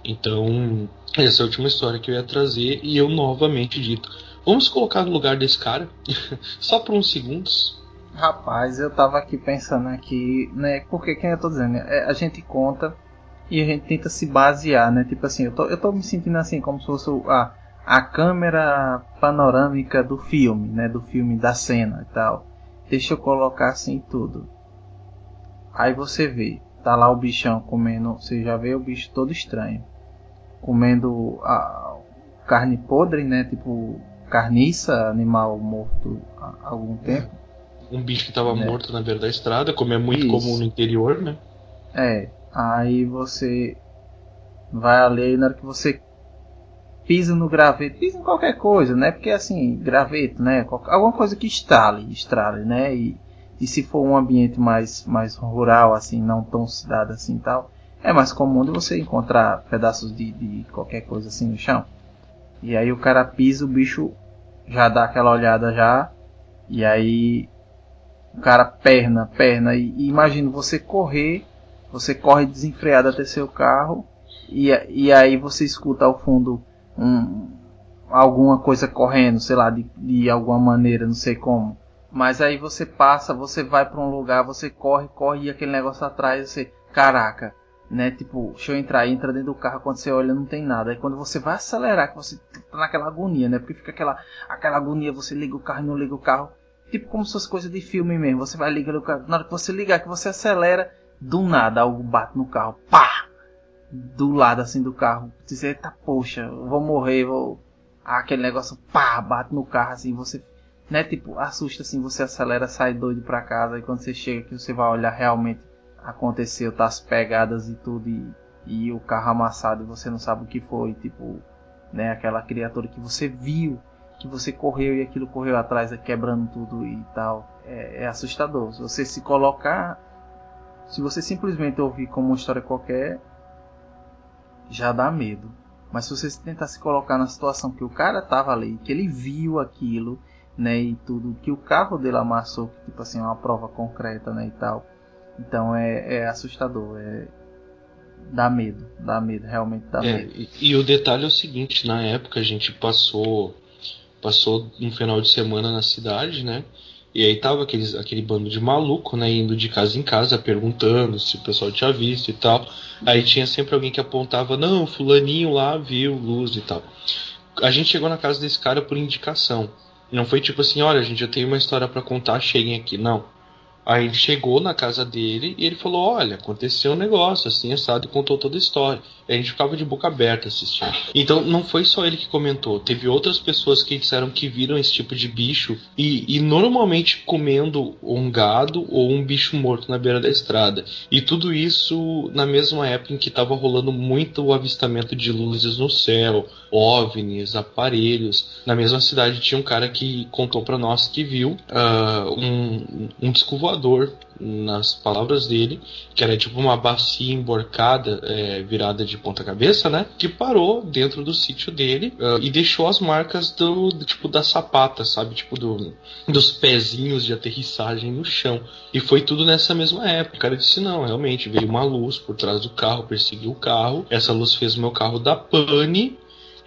Então, essa é a última história que eu ia trazer e eu novamente dito: vamos colocar no lugar desse cara, só por uns segundos. Rapaz, eu tava aqui pensando aqui, né? Porque quem eu tô dizendo, é, a gente conta e a gente tenta se basear, né? Tipo assim, eu tô, eu tô me sentindo assim, como se fosse ah, a câmera panorâmica do filme, né, do filme da cena e tal. Deixa eu colocar assim tudo. Aí você vê, tá lá o bichão comendo, você já vê o bicho todo estranho, comendo a carne podre, né, tipo carniça, animal morto há algum tempo. um bicho que estava né? morto na beira da estrada, como é muito Isso. comum no interior, né? É, aí você vai ali na hora que você pisa no graveto, pisa em qualquer coisa, né? Porque assim, graveto, né? Alguma coisa que estrale, estrale, né? E, e se for um ambiente mais, mais rural, assim, não tão cidade assim tal, é mais comum de você encontrar pedaços de, de qualquer coisa assim no chão. E aí o cara pisa, o bicho já dá aquela olhada já, e aí o cara perna, perna, e, e imagina você correr, você corre desenfreado até seu carro, e, e aí você escuta ao fundo um, alguma coisa correndo, sei lá, de, de alguma maneira, não sei como. Mas aí você passa, você vai para um lugar, você corre, corre e aquele negócio atrás, você, caraca, né? Tipo, deixa eu entrar, entra dentro do carro, quando você olha não tem nada. Aí quando você vai acelerar, que você tá naquela agonia, né? Porque fica aquela, aquela agonia, você liga o carro e não liga o carro. Tipo como se fosse coisa de filme mesmo. Você vai ligar o carro, na hora que você ligar, que você acelera, do nada algo bate no carro, pá! Do lado assim do carro. Dizer, eita poxa, vou morrer, vou. Aquele negócio, pá, bate no carro assim, você. Né, tipo, assusta assim, você acelera, sai doido pra casa, e quando você chega aqui você vai olhar realmente aconteceu, tá as pegadas e tudo, e, e o carro amassado e você não sabe o que foi, tipo, né, aquela criatura que você viu, que você correu e aquilo correu atrás, quebrando tudo e tal. É, é assustador. Se você se colocar, se você simplesmente ouvir como uma história qualquer, já dá medo. Mas se você tentar se colocar na situação que o cara tava ali, que ele viu aquilo, né, e tudo, que o carro dele amassou, que tipo assim, é uma prova concreta, né, e tal. Então é, é assustador, é dá medo, dá medo, realmente dá é, medo. E, e, o detalhe é o seguinte, na época a gente passou passou um final de semana na cidade, né? E aí tava aqueles, aquele bando de maluco, né, indo de casa em casa perguntando se o pessoal tinha visto e tal. Aí tinha sempre alguém que apontava, não, fulaninho lá viu luz e tal. A gente chegou na casa desse cara por indicação. Não foi tipo assim, olha, gente já tem uma história para contar, cheguem aqui. Não. Aí ele chegou na casa dele e ele falou: Olha, aconteceu um negócio assim, assado, e contou toda a história. E a gente ficava de boca aberta assistindo. Então não foi só ele que comentou, teve outras pessoas que disseram que viram esse tipo de bicho e, e normalmente comendo um gado ou um bicho morto na beira da estrada. E tudo isso na mesma época em que estava rolando muito o avistamento de luzes no céu, OVNIs, aparelhos. Na mesma cidade tinha um cara que contou para nós que viu uh, um, um disco voador nas palavras dele, que era tipo uma bacia emborcada, é, virada de ponta cabeça, né? Que parou dentro do sítio dele uh, e deixou as marcas do, do, tipo da sapata, sabe? Tipo do, dos pezinhos de aterrissagem no chão. E foi tudo nessa mesma época. O cara disse: não, realmente, veio uma luz por trás do carro, perseguiu o carro. Essa luz fez o meu carro dar pane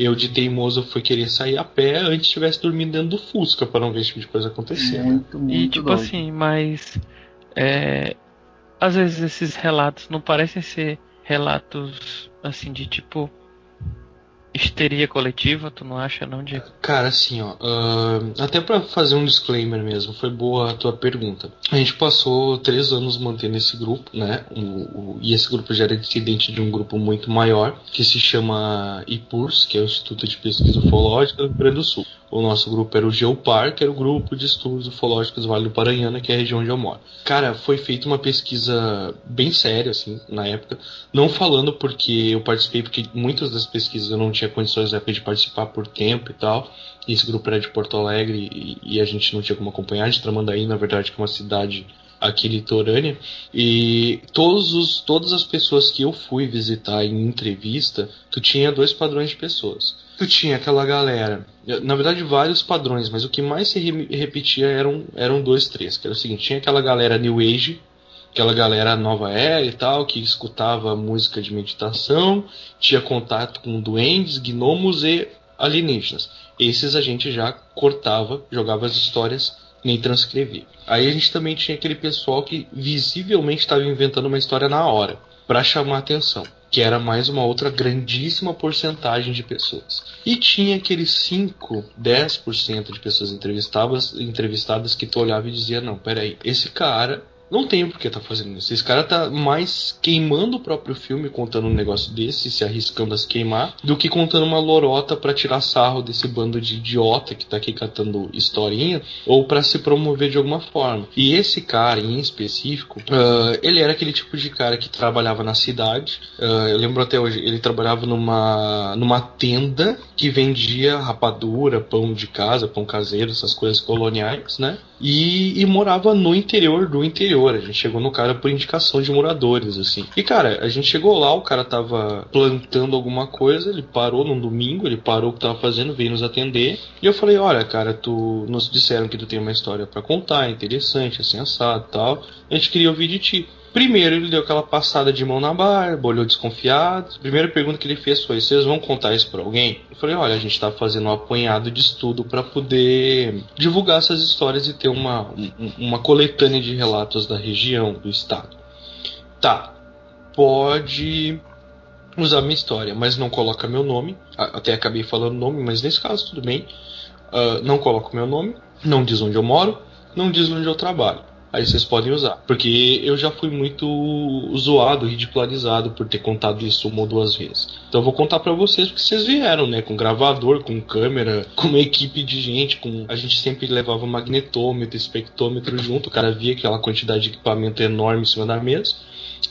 eu de teimoso fui querer sair a pé antes estivesse dormindo dentro do Fusca para não ver esse tipo de coisa acontecer. Muito, muito e tipo doido. assim, mas é, às vezes esses relatos não parecem ser relatos assim de tipo histeria coletiva, tu não acha não, Diego? Cara, assim, ó, uh, até para fazer um disclaimer mesmo, foi boa a tua pergunta. A gente passou três anos mantendo esse grupo, né? O, o, e esse grupo já era dissidente de um grupo muito maior, que se chama IPURS, que é o Instituto de Pesquisa Ufológica do Rio Grande do Sul. O nosso grupo era o Geopar, que era o grupo de estudos ufológicos do Vale do Paranhana, que é a região onde eu moro. Cara, foi feita uma pesquisa bem séria, assim, na época. Não falando porque eu participei, porque muitas das pesquisas eu não tinha condições na época de participar por tempo e tal. Esse grupo era de Porto Alegre e, e a gente não tinha como acompanhar, de Tramandaí, na verdade, que é uma cidade aqui litorânea e todos os, todas as pessoas que eu fui visitar em entrevista, tu tinha dois padrões de pessoas. Tu tinha aquela galera, na verdade vários padrões, mas o que mais se repetia eram, eram dois, três, que era o seguinte, tinha aquela galera New Age, aquela galera nova era e tal, que escutava música de meditação, tinha contato com duendes, gnomos e alienígenas. Esses a gente já cortava, jogava as histórias nem transcrever. Aí a gente também tinha aquele pessoal que visivelmente estava inventando uma história na hora, para chamar atenção, que era mais uma outra grandíssima porcentagem de pessoas. E tinha aqueles 5, 10% de pessoas entrevistadas, entrevistadas que tu olhava e dizia: "Não, peraí, esse cara Não tem por que tá fazendo isso. Esse cara tá mais queimando o próprio filme contando um negócio desse, se arriscando a se queimar, do que contando uma lorota para tirar sarro desse bando de idiota que tá aqui catando historinha, ou para se promover de alguma forma. E esse cara em específico, uh, ele era aquele tipo de cara que trabalhava na cidade. Uh, eu lembro até hoje, ele trabalhava numa, numa tenda que vendia rapadura, pão de casa, pão caseiro, essas coisas coloniais, né? E, e, morava no interior do interior. A gente chegou no cara por indicação de moradores, assim. E, cara, a gente chegou lá, o cara tava plantando alguma coisa, ele parou num domingo, ele parou o que tava fazendo, veio nos atender. E eu falei, olha, cara, tu nos disseram que tu tem uma história para contar, interessante, assim, assado tal. A gente queria ouvir de ti. Primeiro ele deu aquela passada de mão na barba, olhou desconfiado. A primeira pergunta que ele fez foi: vocês vão contar isso para alguém? Eu falei: olha, a gente está fazendo um apanhado de estudo para poder divulgar essas histórias e ter uma, uma coletânea de relatos da região, do estado. Tá, pode usar minha história, mas não coloca meu nome. Até acabei falando nome, mas nesse caso tudo bem. Uh, não coloco meu nome, não diz onde eu moro, não diz onde eu trabalho aí vocês podem usar. Porque eu já fui muito zoado, ridicularizado por ter contado isso uma ou duas vezes. Então eu vou contar para vocês porque vocês vieram, né? Com gravador, com câmera, com uma equipe de gente, com. A gente sempre levava magnetômetro, espectrômetro junto, o cara via aquela quantidade de equipamento enorme em cima da mesa.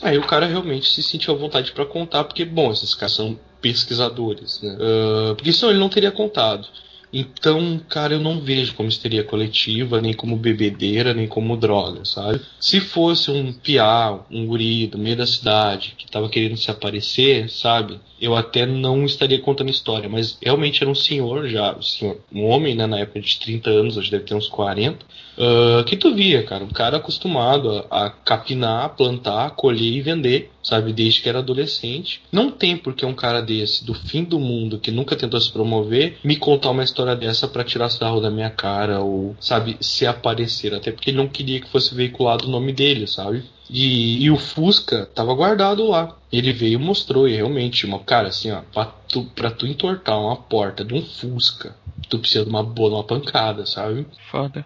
Aí o cara realmente se sentiu à vontade para contar, porque, bom, esses caras são pesquisadores, né? Uh, porque senão ele não teria contado. Então, cara, eu não vejo como histeria coletiva, nem como bebedeira, nem como droga, sabe? Se fosse um piá, um guri do meio da cidade, que tava querendo se aparecer, sabe? Eu até não estaria contando história, mas realmente era um senhor já, um, senhor, um homem, né, na época de 30 anos, hoje deve ter uns 40, uh, que tu via, cara, um cara acostumado a, a capinar, plantar, colher e vender, sabe, desde que era adolescente. Não tem porque um cara desse, do fim do mundo, que nunca tentou se promover, me contar uma história dessa para tirar sarro da minha cara ou, sabe, se aparecer. Até porque ele não queria que fosse veiculado o nome dele, sabe? E, e, o Fusca tava guardado lá. Ele veio e mostrou, e realmente, uma, cara, assim, ó, pra tu, pra tu entortar uma porta de um Fusca, tu precisa de uma boa, uma pancada, sabe? Foda.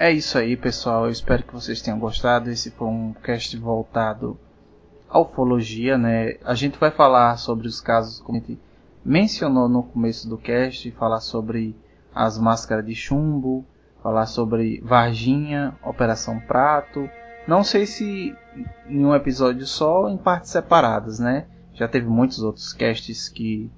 É isso aí, pessoal. Eu espero que vocês tenham gostado. Esse foi um cast voltado à ufologia, né? A gente vai falar sobre os casos como a gente mencionou no começo do cast, falar sobre as máscaras de chumbo, falar sobre Varginha, Operação Prato. Não sei se em um episódio só ou em partes separadas, né? Já teve muitos outros casts que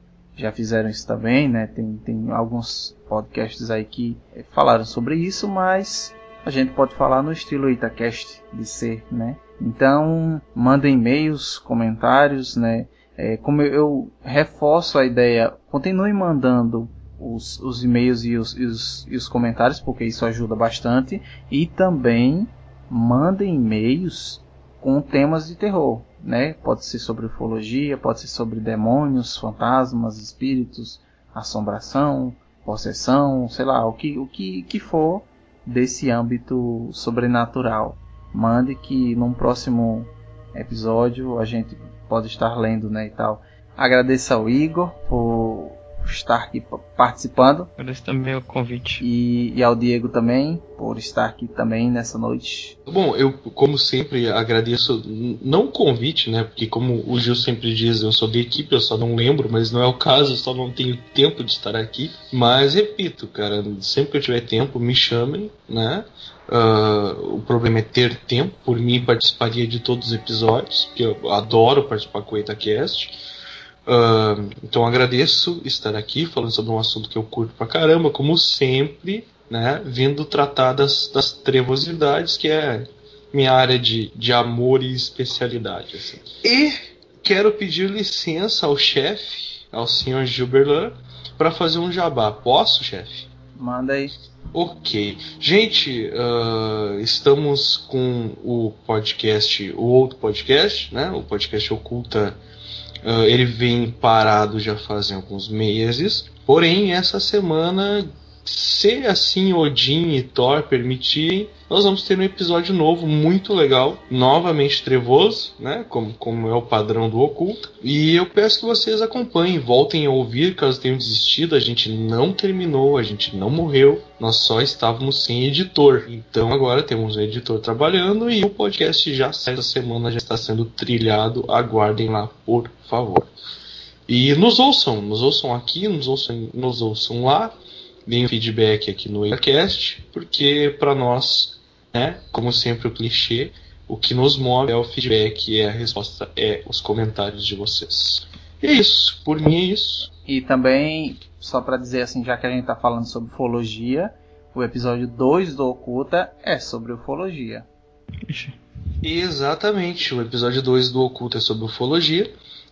já fizeram isso também, né? Tem, tem alguns podcasts aí que falaram sobre isso, mas a gente pode falar no estilo Itacast de ser, né? Então, mandem e-mails, comentários, né? É, como eu, eu, reforço a ideia, continue mandando os, os e-mails e os, e, os, e os comentários, porque isso ajuda bastante. E também mandem e-mails com temas de terror, né? Pode ser sobre ufologia, pode ser sobre demônios, fantasmas, espíritos, assombração, possessão, sei lá, o que, o que, que for desse âmbito sobrenatural. Mande que num próximo episódio a gente pode estar lendo, né, e tal. Agradeço ao Igor por estar aqui participando. Agradeço também o convite. E, e, ao Diego também, por estar aqui também nessa noite. Bom, eu, como sempre, agradeço, não o convite, né? Porque, como o Gil sempre diz, eu sou da equipe, eu só não lembro, mas não é o caso, só não tenho tempo de estar aqui. Mas, repito, cara, sempre que eu tiver tempo, me chamem, né? Uh, o problema é ter tempo. Por mim, participaria de todos os episódios, porque eu adoro participar com o EitaCast. Uh, então agradeço estar aqui falando sobre um assunto que eu curto pra caramba, como sempre, né? Vindo tratar das, das trevosidades, que é minha área de, de amor e especialidade. Assim. E quero pedir licença ao chefe, ao senhor Gilberlan, para fazer um jabá. Posso, chefe? Manda aí. Ok. Gente, uh, estamos com o podcast, o outro podcast, né? O podcast Oculta Uh, ele vem parado já fazem alguns meses. Porém, essa semana se assim Odin e Thor permitirem, nós vamos ter um episódio novo muito legal, novamente trevoso, né? Como, como é o padrão do oculto. E eu peço que vocês acompanhem, voltem a ouvir caso tenham desistido. A gente não terminou, a gente não morreu, nós só estávamos sem editor. Então agora temos um editor trabalhando e o podcast já sai essa semana, já está sendo trilhado. Aguardem lá, por favor. E nos ouçam, nos ouçam aqui, nos ouçam, nos ouçam lá, deem feedback aqui no Aircast, porque para nós, né, como sempre o clichê, o que nos move é o feedback e a resposta é os comentários de vocês. E é isso, por mim é isso. E também, só para dizer assim, já que a gente tá falando sobre ufologia, o episódio 2 do Oculta é sobre ufologia. Exatamente, o episódio 2 do Oculta é sobre ufologia.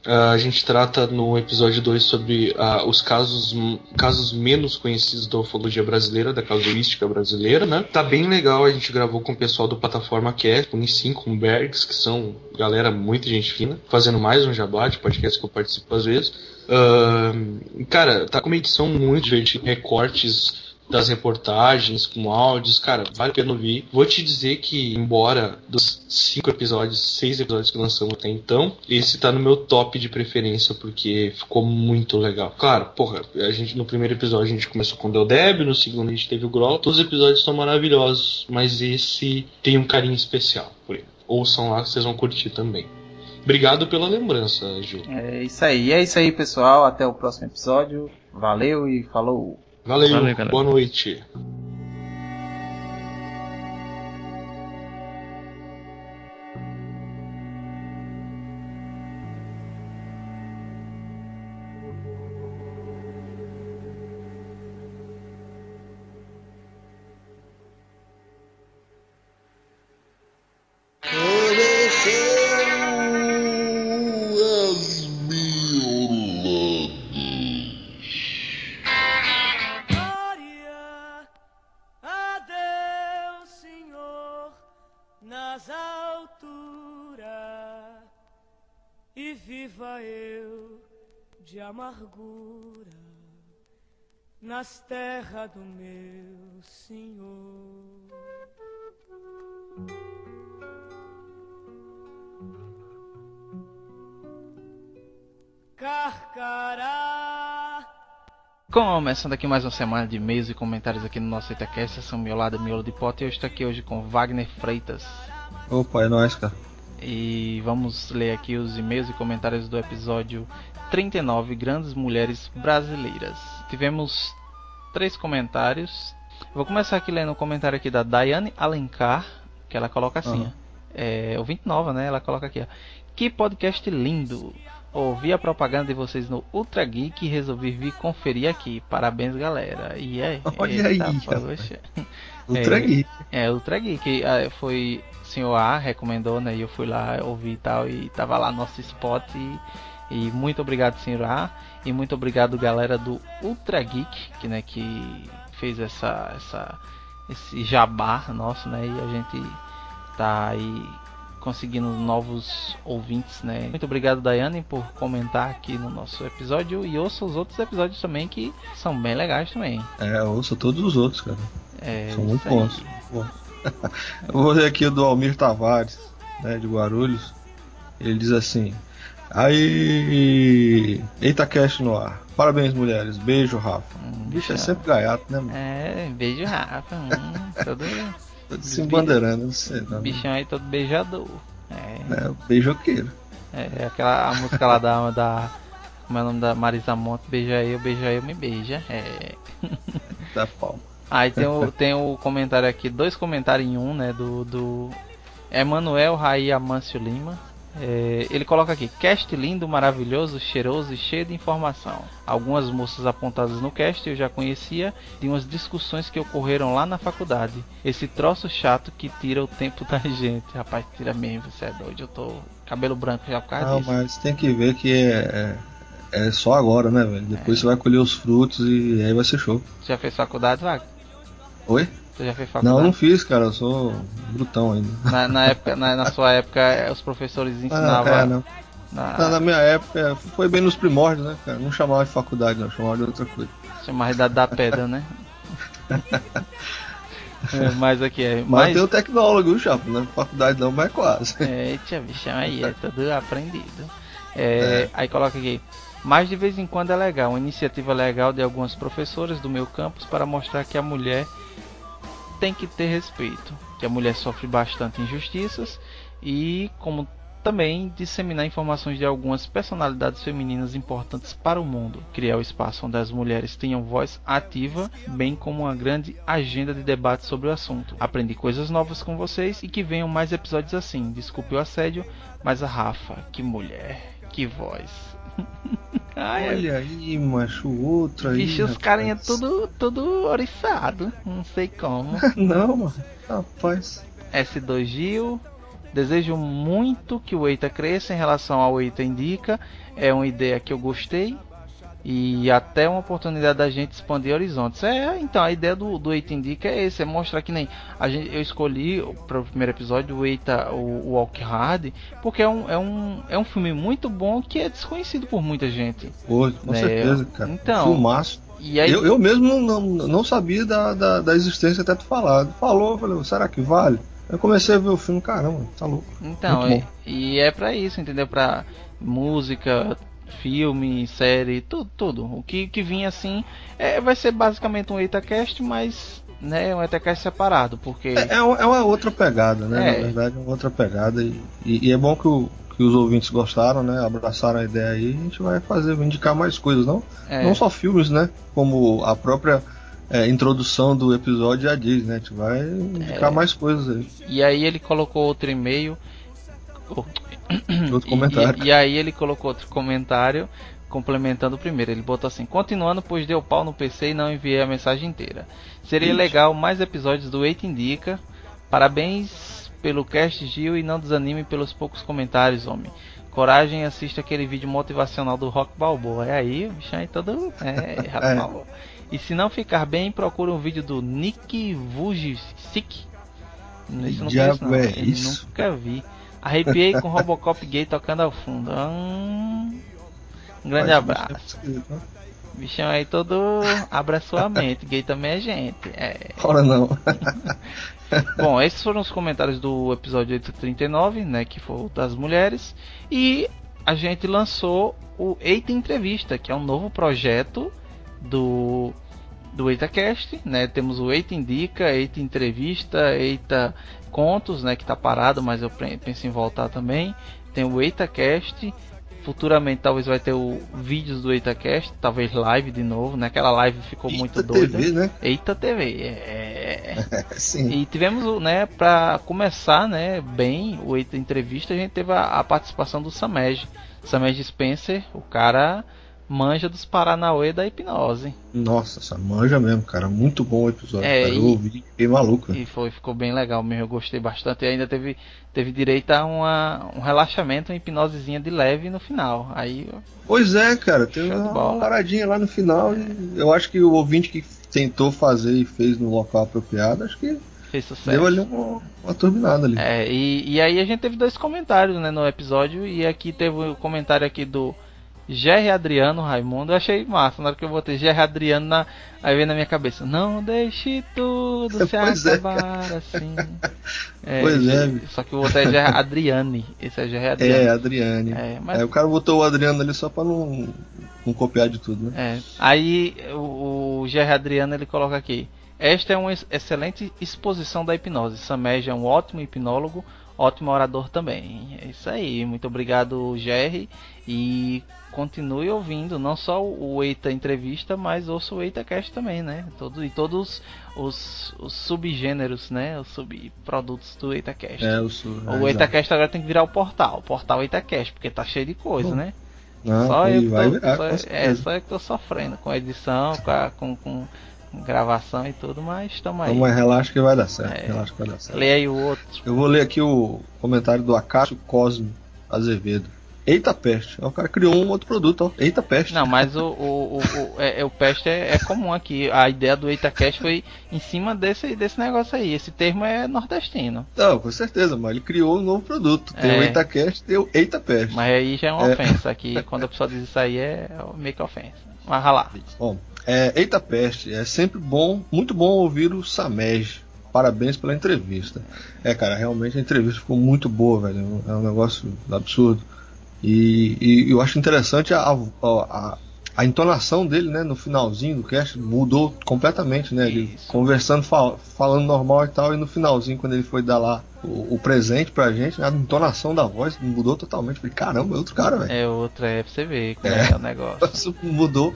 Uh, a gente trata no episódio 2 sobre uh, os casos, casos menos conhecidos da ufologia brasileira, da casuística brasileira, né? Tá bem legal, a gente gravou com o pessoal do Plataforma Cast, com o Nissin, com Bergs, que são galera muita gente fina, fazendo mais um jabá de podcast que eu participo às vezes. Uh, cara, tá com uma edição muito divertida, recortes das reportagens, com áudios, cara, vale a pena ouvir. Vou te dizer que, embora dos cinco episódios, seis episódios que lançamos até então, esse tá no meu top de preferência, porque ficou muito legal. Claro, porra, a gente no primeiro episódio a gente começou com o Deldeb, no segundo a gente teve o Groll, todos os episódios são maravilhosos, mas esse tem um carinho especial por ele. Ouçam lá que vocês vão curtir também. Obrigado pela lembrança, Gil. É isso aí, é isso aí, pessoal. Até o próximo episódio. Valeu e falou! Valeu, Valeu boa noite. Amargura nas terras do meu Senhor. Carcará. Começando aqui mais uma semana de e-mails e comentários aqui no nosso Itacast, são meu lado Miolo de Pote e eu estou aqui hoje com Wagner Freitas. Opa, é nóis, cara. E vamos ler aqui os e-mails e comentários do episódio 39 Grandes Mulheres Brasileiras. Tivemos três comentários. Vou começar aqui lendo o um comentário aqui da Daiane Alencar, que ela coloca assim, uhum. é, ouvinte nova, né? Ela coloca aqui, ó, que podcast lindo! Ouvi a propaganda de vocês no Ultra Geek e resolvi vir conferir aqui. Parabéns, galera. E é, Olha aí, Ultra é, Geek. É, Ultra Geek. Ah, foi o senhor A recomendou, né? E eu fui lá ouvir e tal. E tava lá nosso spot. E, e muito obrigado, senhor A. E muito obrigado, galera do Ultra Geek, que, né, que fez essa, essa, esse jabá nosso, né? E a gente tá aí conseguindo novos ouvintes, né? Muito obrigado, Daiane, por comentar aqui no nosso episódio e ouça os outros episódios também que são bem legais também. É, ouça todos os outros, cara. É, são muito bons. Eu vou ler aqui o do Almir Tavares, né, de Guarulhos. Ele diz assim: Aí. Eita Cash no ar. Parabéns, mulheres. Beijo, Rafa. Hum, Bicho, é sempre gaiato, né, mano? É, beijo, Rafa. Hum, todo... todo se embandeirando, não sei. Não. Bichão aí todo beijador. É, é beijoqueiro. É, aquela a música lá da, da. Como é o nome da Marisa Monte? Beija eu, beija eu, me beija. É. Da palma. Aí tem o, tem o comentário aqui, dois comentários em um, né? Do, do Emanuel Raí Amâncio Lima. É, ele coloca aqui: cast lindo, maravilhoso, cheiroso e cheio de informação. Algumas moças apontadas no cast eu já conhecia de umas discussões que ocorreram lá na faculdade. Esse troço chato que tira o tempo da gente. Rapaz, tira mesmo, você é doido. Eu tô cabelo branco já por causa Não, disso. mas tem que ver que é, é, é só agora, né, velho? Depois é. você vai colher os frutos e aí vai ser show. Você já fez faculdade, Wagner? Oi? Você já fez faculdade? Não, não fiz, cara. Eu sou brutão ainda. Na, na época, na, na, sua época, é, os professores ah, ensinavam. Ah, é, não. Na... na... minha época, foi bem nos primórdios, né, cara? Não chamava de faculdade, não. Chamava de outra coisa. Chamava de da pedra, né? É, mas aqui é. Mas, mas tem o tecnólogo, o Chapo, né? Faculdade não, mas quase. É, tia bichão aí, é tudo aprendido. É, é. Aí coloca aqui. Mas de vez em quando é legal, uma iniciativa legal de algumas professoras do meu campus para mostrar que a mulher tem que ter respeito, que a mulher sofre bastante injustiças e como também disseminar informações de algumas personalidades femininas importantes para o mundo, criar o espaço onde as mulheres tenham voz ativa, bem como uma grande agenda de debate sobre o assunto. Aprendi coisas novas com vocês e que venham mais episódios assim. Desculpe o assédio, mas a Rafa, que mulher, que voz. Ai, Olha aí, macho, outro aí. Vixe, os carinha tudo, tudo oriçado. Não sei como. Não, mano. Rapaz. S2 Gil, Desejo muito que o EITA cresça em relação ao EITA Indica. É uma ideia que eu gostei. E até uma oportunidade da gente expandir horizontes. É, então a ideia do, do Eita Indica é esse, é mostrar que nem a gente, eu escolhi para o primeiro episódio o Eita, o, o Walk Hard, porque é um, é, um, é um filme muito bom que é desconhecido por muita gente. Pô, com né? certeza, cara. Então, Filmaço. E aí... eu, eu mesmo não, não sabia da, da, da existência até tu falado. Falou, eu falei, será que vale? Eu comecei a ver o filme, caramba, tá louco. Então, e, e, é para isso, entendeu? Pra música, filme, série, tudo, tudo. O que, que vinha assim é, vai ser basicamente um EitaCast, mas né, um EitaCast separado, porque... É, é, uma outra pegada, né? É. Na verdade, é uma outra pegada. E, e, e é bom que, o, que os ouvintes gostaram, né? Abraçaram a ideia aí. A gente vai fazer, indicar mais coisas, não? É. Não só filmes, né? Como a própria é, introdução do episódio já diz, né? A gente vai indicar é, mais coisas aí. E aí ele colocou outro e-mail. Outro comentário. E, e, aí ele colocou outro comentário complementando o primeiro. Ele botou assim: Continuando, pois deu pau no PC e não enviei a mensagem inteira. Seria Ixi. legal mais episódios do Eita Indica. Parabéns pelo cast Gil e não desanime pelos poucos comentários, homem. Coragem, assista aquele vídeo motivacional do Rock Balboa. É aí, o bichão aí todo. É, é. E se não ficar bem, procure um vídeo do Nick Vujicic. Isso não conheço, não. É isso? Nunca vi. Arrepiei com Robocop gay tocando ao fundo. Um, um grande abraço. Bichão aí todo abra sua mente. Gay também é gente. É. Ora não. Bom, esses foram os comentários do episódio 839, né? Que foi o das mulheres. E a gente lançou o Eita Entrevista, que é um novo projeto do do EitaCast, né? Temos o Eita Indica, Eita Entrevista, Eita Contos, né? Que está parado, mas eu penso em voltar também. Tem o EitaCast, futuramente talvez vai ter o vídeos do EitaCast, talvez live de novo, né? Aquela live ficou Eita muito doida. TV, né? Eita TV, é... Sim. E tivemos, né, para começar, né, bem o Eita Entrevista, a gente teve a, a participação do Samej, Samej Spencer, o cara manja dos Paranauê da hipnose. Nossa, essa manja mesmo, cara. Muito bom o episódio. É, cara. Eu ouvi, fiquei maluco. E foi, ficou bem legal mesmo. Eu gostei bastante. E ainda teve, teve direito a uma, um relaxamento, uma hipnosezinha de leve no final. Aí. Pois é, cara. Teve uma paradinha lá no final. É. eu acho que o ouvinte que tentou fazer e fez no local apropriado, acho que fez sucesso. Deu ali uma, uma turbinada ali. É, e, e aí a gente teve dois comentários né, no episódio. E aqui teve o um comentário aqui do Jerry Adriano Raimundo, eu achei massa. Na hora que eu botei Jerry Adriano, na... aí veio na minha cabeça: Não deixe tudo se pois é, acabar é, assim. É, pois é. Só que o outro é Jerry Adriane. Esse é Jerry Adriano. É, Adriane. É, mas... Aí o cara botou o Adriano ali só pra não, não copiar de tudo, né? É. Aí o, o Jerry Adriano ele coloca aqui. Esta é uma excelente exposição da hipnose. Sameja é um ótimo hipnólogo, ótimo orador também. É isso aí. Muito obrigado, Jerry. E continue ouvindo, não só o Eita Entrevista, mas ouça o Eita Cast também, né? Todo, e todos os, os subgêneros, né? Os subprodutos do Eita Cast. É, o, su o é, Eita Cast agora tem que virar o portal, o portal Eita Cast, porque tá cheio de coisa, né? Não, só eu vai tô, virar, só, é, só eu que tô sofrendo com edição, com, a, com, com gravação e tudo, mas estamos aí. Então, mas relaxa que vai dar certo. É. Relaxa que vai dar certo. Leia aí o outro. Eu vou ler aqui o comentário do Acácio Cosme Azevedo. Eita peste. O cara criou um outro produto, ó. Eita peste. Não, mas o, o, o, o, é, é, o peste é, é, comum aqui. A ideia do Eita Cast foi em cima desse, desse negócio aí. Esse termo é nordestino. Não, com certeza, mas ele criou um novo produto. Tem é. o Eita Cast e o Eita Peste. Mas aí já é uma é. ofensa. Aqui, quando a pessoa diz isso aí, é meio que ofensa. Mas lá. Bom, É, Eita Peste, é sempre bom, muito bom ouvir o Samej. Parabéns pela entrevista. É, cara, realmente a entrevista ficou muito boa, velho. É um negócio absurdo. E, e eu acho interessante a, a, a, entonação dele, né, no finalzinho do cast mudou completamente, né? Ele conversando, fal, falando normal e tal, e no finalzinho, quando ele foi dar lá o, o presente pra gente, a entonação da voz mudou totalmente. Falei, caramba, é outro cara, velho. É outro, é pra você ver como é, é o negócio. mudou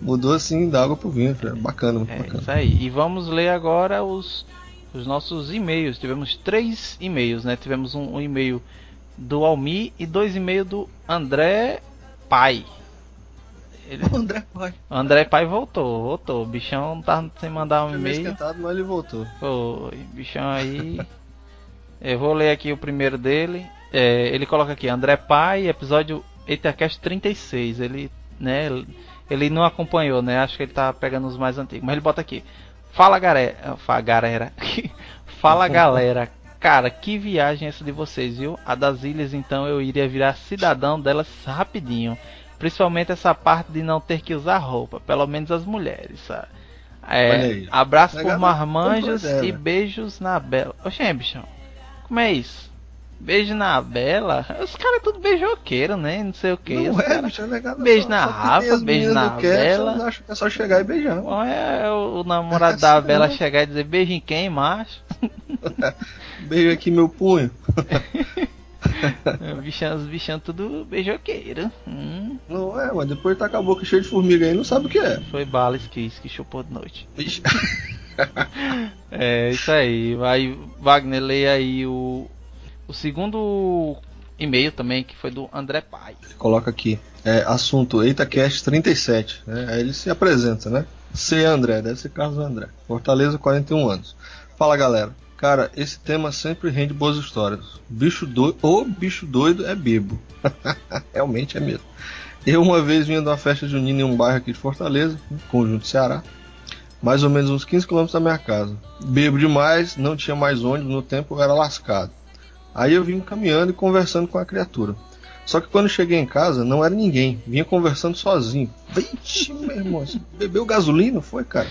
mudou assim da água pro vinho. Bacana, muito é, bacana. Isso aí. E vamos ler agora os, os nossos e-mails. Tivemos três e-mails, né? Tivemos um, um e-mail do Almi e dois e-mails do André Pai. Ele... O André Pai. André Pai voltou, voltou. O bichão tá sem mandar um e-mail. esquentado, mas ele voltou. Foi, bichão aí. Eu vou ler aqui o primeiro dele. É, ele coloca aqui, André Pai, episódio EtherCast 36. Ele, né, ele não acompanhou, né? Acho que ele tá pegando os mais antigos. Mas ele bota aqui. Fala galera. Fala galera. Fala galera. Cara, que viagem essa de vocês, viu? A das ilhas, então eu iria virar cidadão delas rapidinho. Principalmente essa parte de não ter que usar roupa, pelo menos as mulheres, sabe? É, abraço por marmanjos e beijos na bela. Oxê, bichão. Como é isso? Beijo na Bela. Os caras é tudo beijoqueiro, né? Não sei o que. Não é, cara... bicho, é legal. Beijo na Rafa, beijo na Bela. Acho que é só chegar e beijar. Bom, é o, o namorado da Bela chegar e dizer beijo em quem, macho? beijo aqui meu punho. bichão, os bichão tudo beijoqueiro. Hum. Não é, mas depois tá com a boca cheia de formiga aí, não sabe o que é. Foi bala esquis que chupou de noite. é, isso aí. Vai, Wagner, leia aí o, o segundo e-mail também, que foi do André Pai. Ele coloca aqui, é, assunto EitaCast 37, né? Aí ele se apresenta, né? C. André, deve ser Carlos André. Fortaleza, 41 anos. Fala galera. Cara, esse tema sempre rende boas histórias. Bicho doido, o bicho doido é bebo. Realmente é mesmo. Eu uma vez vinha de uma festa junina em um bairro aqui de Fortaleza, conjunto Ceará, mais ou menos uns 15 km da minha casa. Bebo demais, não tinha mais ônibus no tempo, era lascado. Aí eu vim caminhando e conversando com a criatura. Só que quando cheguei em casa, não era ninguém. Vinha conversando sozinho. Vixe, meu irmão, você bebeu gasolina? Foi, cara?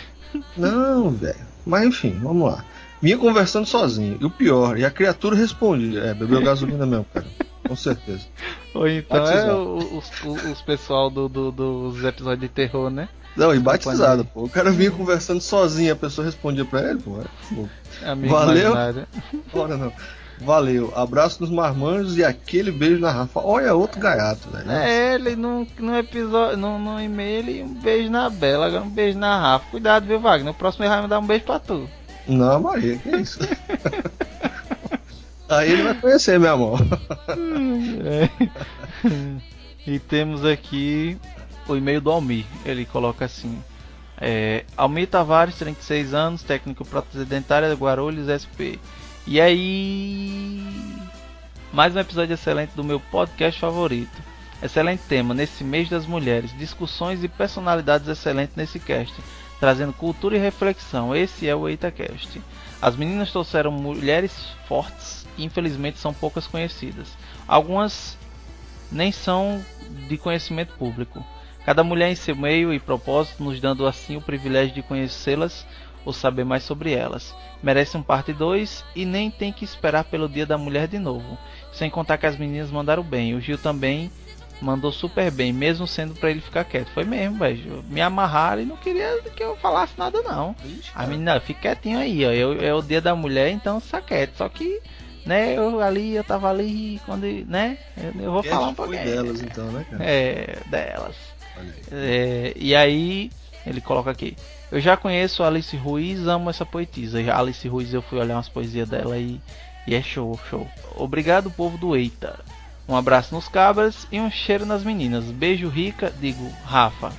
Não, velho. Mas enfim, vamos lá. Vinha conversando sozinho. E o pior, e a criatura respondia: É, bebeu gasolina mesmo, cara. Com certeza. Ou então batizado. é os, os, os pessoal do, do, dos episódios de terror, né? Não, e batizado, pô. O cara vinha conversando sozinho, a pessoa respondia pra ele, pô. É, pô. Valeu. Bora não. Valeu, abraço nos marmanjos e aquele beijo na Rafa. Olha, outro gaiato, velho. É, ele no, no episódio, no, no e-mail, um beijo na Bela, agora um beijo na Rafa. Cuidado, viu, Wagner? No próximo ele vai me dar um beijo pra tu. Não, Maria, que isso? Aí ele vai conhecer, meu amor. é. E temos aqui o e-mail do Almir. Ele coloca assim: é, Almir Tavares, 36 anos, técnico prótese dentária Guarulhos SP. E aí. Mais um episódio excelente do meu podcast favorito. Excelente tema nesse mês das mulheres, discussões e personalidades excelentes nesse cast, trazendo cultura e reflexão. Esse é o EitaCast. As meninas trouxeram mulheres fortes e infelizmente são poucas conhecidas. Algumas nem são de conhecimento público. Cada mulher em seu meio e propósito, nos dando assim o privilégio de conhecê-las ou saber mais sobre elas merece um parte 2 e nem tem que esperar pelo Dia da Mulher de novo. Sem contar que as meninas mandaram bem. O Gil também mandou super bem, mesmo sendo para ele ficar quieto. Foi mesmo, velho. Me amarraram e não queria que eu falasse nada, não. Ixi, a menina, fica quietinho aí, ó. Eu, é o dia da mulher, então quieto. Só que, né, eu ali, eu tava ali, quando, né, eu, eu vou falar um pouquinho. delas, então, né, cara? É, delas. É, e aí, ele coloca aqui. Eu já conheço a Alice Ruiz, amo essa poetisa. A Alice Ruiz eu fui olhar umas poesias dela e, e é show, show. Obrigado, povo do Eita. Um abraço nos cabras e um cheiro nas meninas. Beijo rica, digo Rafa.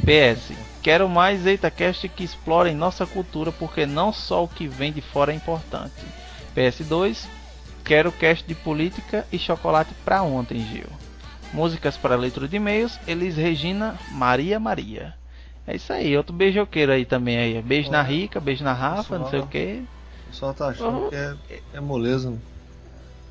PS. Quero mais EitaCast que explorem nossa cultura, porque não só o que vem de fora é importante. PS2. Quero cast de política e chocolate pra ontem, Gil. Músicas para leitura de e-mails, Elis Regina, Maria Maria. É isso aí, outro beijoqueiro aí também aí. Beijo na Rica, beijo na Rafa, não sei o que. O pessoal tá achando oh. que é, é moleza.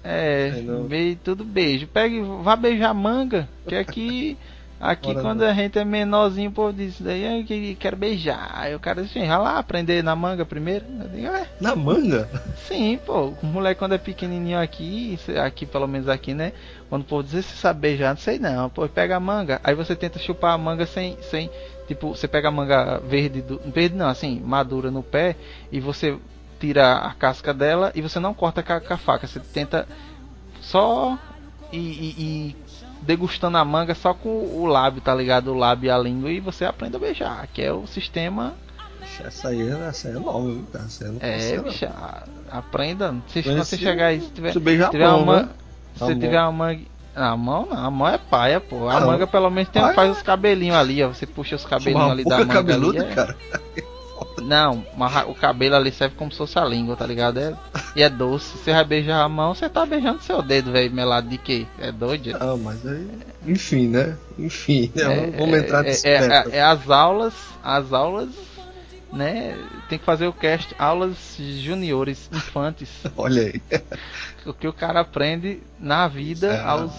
É, beijo, tudo beijo. Pegue, vá beijar manga, que aqui Aqui quando a gente é menorzinho, o povo diz, daí eu que quero beijar. Aí o cara diz assim, vai lá aprender na manga primeiro. Eu digo, é. Na manga? Sim, pô. O moleque quando é pequenininho aqui, aqui pelo menos aqui, né? Quando o povo diz, você sabe beijar, não sei não. Pô, pega a manga. Aí você tenta chupar a manga sem, sem tipo, você pega a manga verde, do, verde não, assim, madura no pé e você tira a casca dela e você não corta com a, faca. Você tenta só e, e, e degustando a manga só com o lábio, tá ligado? O lábio e a língua e você aprende a beijar, que é o sistema. Essa aí, essa aí é nova, viu? Essa aí é, bicha, aprenda. Se você chegar aí, se tiver, se tiver mão, uma, né? se tiver uma manga. A mão não, a mão é paia, pô. A ah, manga pelo menos tem, faz os cabelinhos ali, ó. Você puxa os cabelinhos ali da manga. Cabeludo, ali, é... cara. Não, mas o cabelo ali serve como se fosse a língua, tá ligado? É, e é doce. Você vai beijar a mão, você tá beijando seu dedo, velho, melado de quê? É doido? Ah, mas aí. Enfim, né? Enfim, né? vamos é, entrar nesse é, é, é, as aulas, as aulas, né? Tem que fazer o cast, aulas juniores, infantes. Olha aí. O que o cara aprende na vida é, aos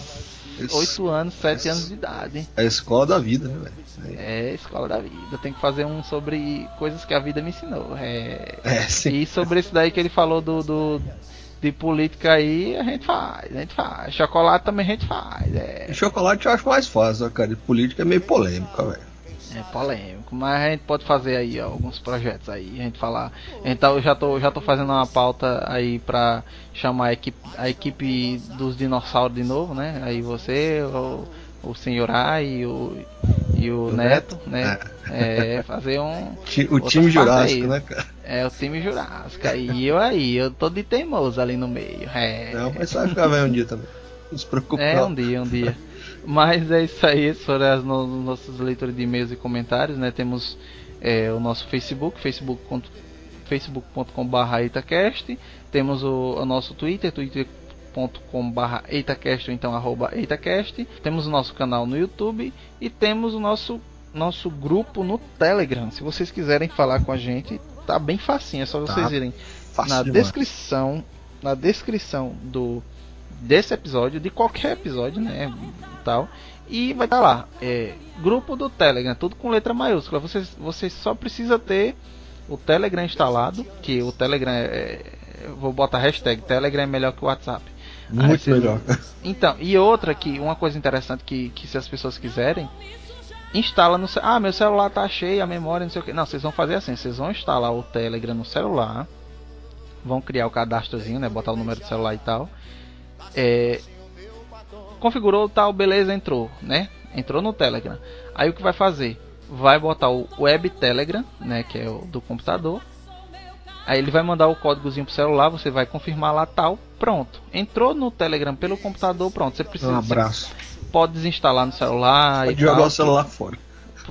8 anos, 7 anos de idade. É a escola da vida, né, velho? É, escola da vida. Tem que fazer um sobre coisas que a vida me ensinou. É, é sim. E sobre esse daí que ele falou do, do de política aí, a gente faz, a gente faz. Chocolate também a gente faz. É. Chocolate eu acho mais fácil, cara. De política é meio polêmica, velho. É polêmico, mas a gente pode fazer aí ó, alguns projetos aí, a gente falar. Então eu já tô, já tô fazendo uma pauta aí pra chamar a equipe, a equipe dos dinossauros de novo, né? Aí você, o, o senhor A e o, e o, o Neto, Neto, né? É. é. fazer um. O time Jurássico, né, cara? É, o time Jurássico. E eu aí, eu tô de teimoso ali no meio. É. Não, mas vai ficar velho um dia também. Não se preocupe. É, um dia, um dia. Mas é isso aí, essas foram as no, nossas leituras de e-mails e comentários, né? Temos é, o nosso Facebook, facebook.com.br facebook Itacast. Temos o, o nosso Twitter, twitter youtube.com/barra Eitacast ou então arroba Eitacast. Temos o nosso canal no YouTube e temos o nosso nosso grupo no Telegram. Se vocês quiserem falar com a gente, tá bem facinho, é só vocês tá irem na descrição, na descrição do desse episódio, de qualquer episódio, né, tal, e vai estar tá lá, é, grupo do Telegram, tudo com letra maiúscula. Você você só precisa ter o Telegram instalado, que o Telegram é, é vou botar hashtag Telegram é melhor que o WhatsApp. Muito vocês... melhor. Então, e outra que, uma coisa interessante que, que se as pessoas quiserem, instala no Ah, meu celular tá cheio, a memória, não sei o que. Não, vocês vão fazer assim, vocês vão instalar o Telegram no celular, vão criar o cadastrozinho, né? Botar o número do celular e tal. É, configurou tal, beleza, entrou, né? Entrou no Telegram. Aí o que vai fazer? Vai botar o Web Telegram, né? Que é o do computador Aí ele vai mandar o códigozinho pro celular, você vai confirmar lá tal, pronto. Entrou no Telegram pelo computador, pronto. Você precisa. Um abraço. Pode desinstalar no celular. Pode jogar tal, o celular fora.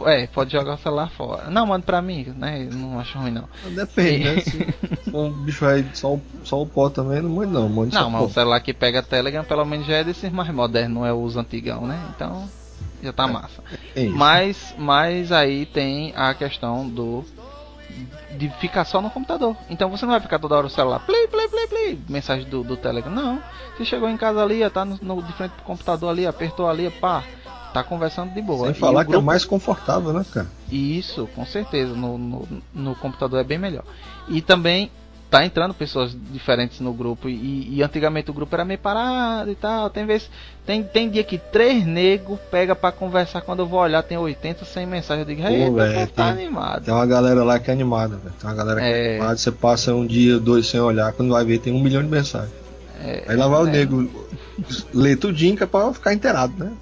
É, pode jogar o celular fora. Não, manda pra mim, né? Não acho ruim não. Depende, né? Se um bicho aí só, só o pó também, não manda não. Manda não, mas o celular que pega Telegram pelo menos já é desses mais modernos, não é os antigão, né? Então já tá é, massa. É mas, mas aí tem a questão do de ficar só no computador. Então você não vai ficar toda hora no celular, play, play, play, play, mensagem do, do Telegram. Não. Você chegou em casa ali, tá no, no, de frente pro computador ali, apertou ali, pá, tá conversando de boa. Sem falar grupo... que é mais confortável, né, cara? Isso, com certeza. No, no, no computador é bem melhor. E também tá entrando pessoas diferentes no grupo e, e, antigamente o grupo era meio parado e tal. Tem vez tem, tem dia que três negros pega para conversar quando eu vou olhar tem 80, 100 mensagens. Eu digo, Pô, véio, tá tem, animado. Tem uma galera lá que é animada, véio. Tem uma galera que é, é animada, você passa um dia, dois sem olhar, quando vai ver tem um milhão de mensagens. É, Aí lá vai é, o nego ler tudinho é pra ficar inteirado, né?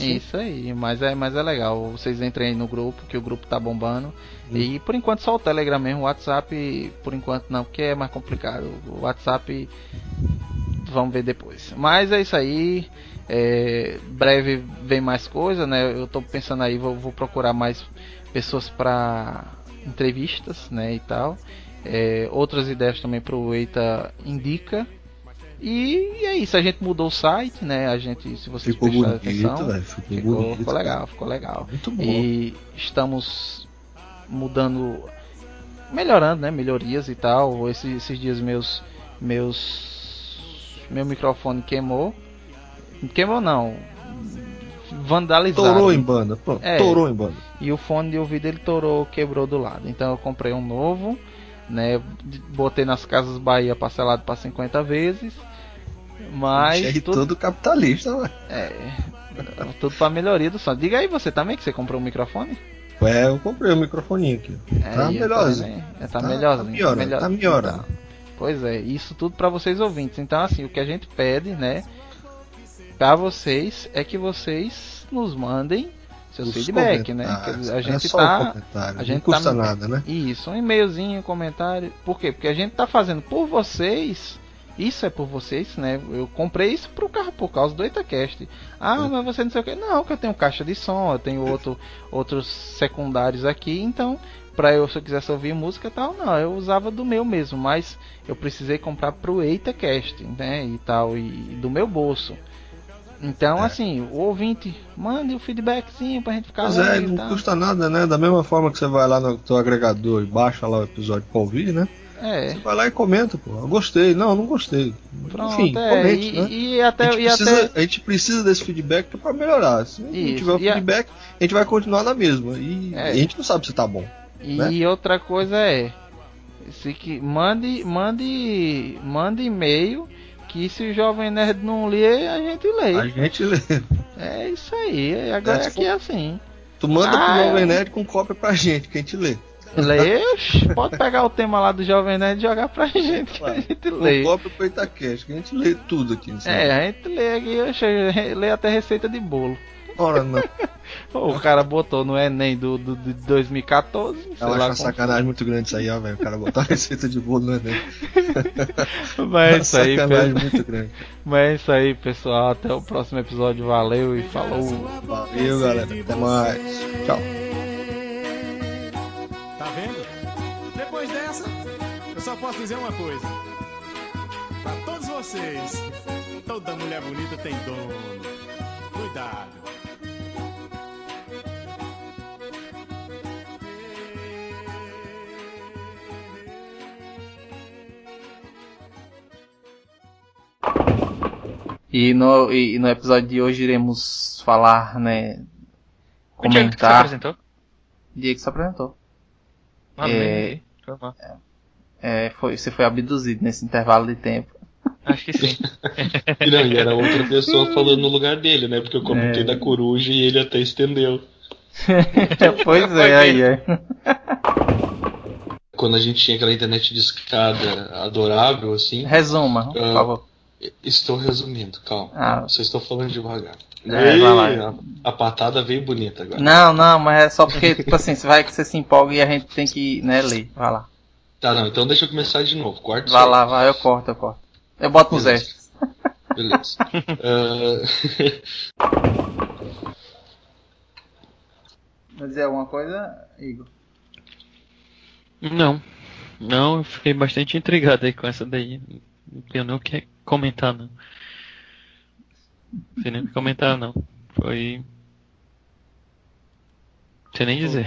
Isso aí, mas é, mas é legal. Vocês entrem aí no grupo, que o grupo tá bombando. Hum. E por enquanto só o Telegram mesmo, o WhatsApp por enquanto não, porque é mais complicado. O WhatsApp vamos ver depois. Mas é isso aí. É, breve vem mais coisa, né? Eu tô pensando aí, vou, vou procurar mais pessoas para entrevistas, né? E tal. É, outras ideias também pro Eita Indica. E é isso, a gente mudou o site, né? A gente, se vocês ficou bonito, atenção, véio, ficou, ficou, bonito, ficou legal, ficou legal. Muito bom. E estamos mudando, melhorando, né? Melhorias e tal. Esses, esses dias meus, meus, meu microfone queimou. Queimou não, vandalizado. Torou em banda, pronto, é, torou em banda. E o fone de ouvido ele torou, quebrou do lado. Então eu comprei um novo, né? Botei nas casas Bahia parcelado para 50 vezes. Mas. Aí tudo... todo capitalista, né? É. Tudo pra melhoria do som. Diga aí você também que você comprou um microfone? É, eu comprei um microfoninho aqui. É, tá melhorzinho. Tá, tá, tá melhorzinho. Tá melhorando, melhor... tá melhorando. Tá. Pois é, isso tudo para vocês ouvintes. Então, assim, o que a gente pede, né, para vocês é que vocês nos mandem seu feedback, né? a gente é tá, a gente não custa tá, nada, né? Isso, um e-mailzinho, um comentário. Por quê? Porque a gente tá fazendo por vocês isso é por vocês, né? Eu comprei isso pro carro por causa do Itacast. Ah, mas você não sei o que. Não, que eu tenho caixa de som, eu tenho outro, outros secundários aqui, então pra eu, se eu quisesse ouvir música e tal, não, eu usava do meu mesmo, mas eu precisei comprar pro EitaCast, né, e tal, e, e do meu bolso. Então, é. assim, o ouvinte, mande o um feedbackzinho pra gente ficar Mas é, não custa nada, né? Da mesma forma que você vai lá no teu agregador e baixa lá o episódio pra ouvir, né? É. Você vai lá e comenta, pô. Eu gostei. Não, não gostei. Pronto, Enfim, é. comente, e, né? E até, a, gente e precisa, até... a gente precisa desse feedback para melhorar. Se Isso. não tiver o feedback, a... a... gente vai continuar na mesma. E, é. a gente não sabe se tá bom. E né? outra coisa é. Se que, mande, mande, mande e-mail que se o Jovem Nerd não lê, a gente lê. A gente lê. É isso aí. Agora é, aqui é assim. Tu manda ah, pro Jovem Nerd com cópia pra gente, que a gente lê. Lê, pode pegar o tema lá do Jovem Nerd e jogar pra gente, que a gente lê. O próprio Peitacast, que a gente lê tudo aqui. É, a gente lê aqui, eu lê até receita de bolo. Ora, não. o cara botou no Enem do, do, do 2014. Eu acho uma sacanagem muito grande isso aí, ó, velho. O cara botou a receita de bolo no Enem. Mas é isso aí, sacanagem muito grande. Mas é isso aí, pessoal. Até o próximo episódio. Valeu e falou. Valeu, galera. Até mais. Tchau. Só posso dizer uma coisa. Para todos vocês, toda mulher bonita tem dono. Cuidado. E no, e no episódio de hoje iremos falar, né? Comentar. O Diego que se apresentou? Diego se apresentou. Ah, é, é, é, foi, você foi abduzido nesse intervalo de tempo. Acho que sim. e não, e era outra pessoa falando no lugar dele, né? Porque eu comentei é. da coruja e ele até estendeu. pois é, aí é. Quando a gente tinha aquela internet de escada adorável, assim. Resuma, por uh, favor. Estou resumindo, calma. Ah. Vocês estão falando devagar. É, Ei, a, a, patada veio bonita agora. Não, não, mas é só porque, tipo assim, você vai que você se empolga e a gente tem que, né, ler. Vai lá. Tá, não, então deixa eu começar de novo. Corta Vai lá, vai, eu corto, eu corto. Eu boto nos extras. Beleza. uh... Vai dizer alguma coisa, Igor? Não. Não, eu fiquei bastante intrigado aí com essa daí. Não tenho nem o que comentar, não. Não sei nem comentar, não. Foi. Não sei nem dizer.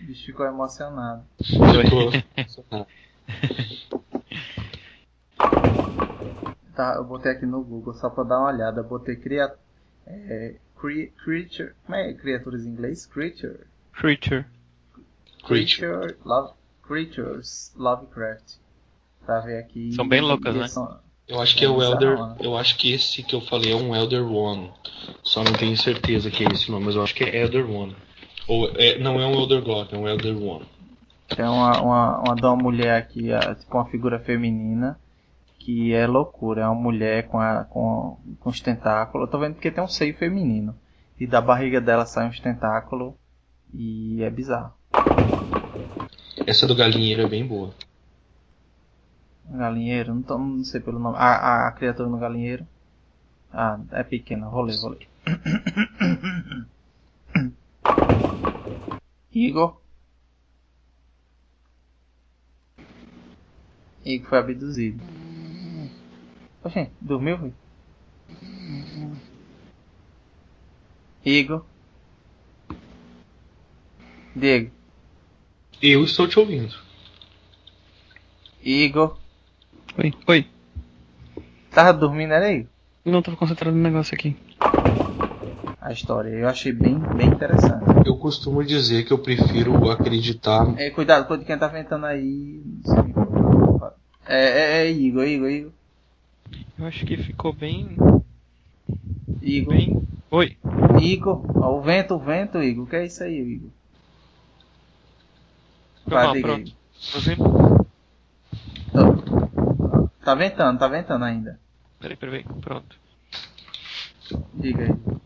O bicho ficou emocionado. Tá, eu botei aqui no Google só pra dar uma olhada. Eu botei cria, é, cre, creature. Como é criaturas em inglês? Creature. Creature. Creature. Love, creatures Lovecraft. Pra ver aqui. São bem loucas, né? São, eu acho que é o Elder. Eu acho que esse que eu falei é um Elder One. Só não tenho certeza que é esse nome, mas eu acho que é Elder One. Ou é, não é um Elder God, é um Elder One. Tem uma, uma, uma, uma mulher aqui, tipo uma figura feminina, que é loucura. É uma mulher com, a, com, com os tentáculos. Eu tô vendo porque tem um seio feminino. E da barriga dela sai uns tentáculos. E é bizarro. Essa do galinheiro é bem boa. Galinheiro? Não, tô, não sei pelo nome. A, a, a criatura no galinheiro? Ah, é pequena. Vou ler. Igor. Igor foi abduzido. Oxê, dormiu, filho? Igor. Diego. Eu estou te ouvindo. Igor. Oi, oi. Tava dormindo, era aí? Não, tava concentrado no negócio aqui. a história. Eu achei bem, bem interessante. Eu costumo dizer que eu prefiro acreditar. É, cuidado com quem tá ventando aí. É, é, é Igor, Igor, Igor. Eu acho que ficou bem. Igor. Bem... Oi. Igor, ó, o vento, o vento, Igor. O que é isso aí, Igor? Vai, pronto. Tá ventando, tá ventando ainda. Peraí, peraí, pronto. Diga aí.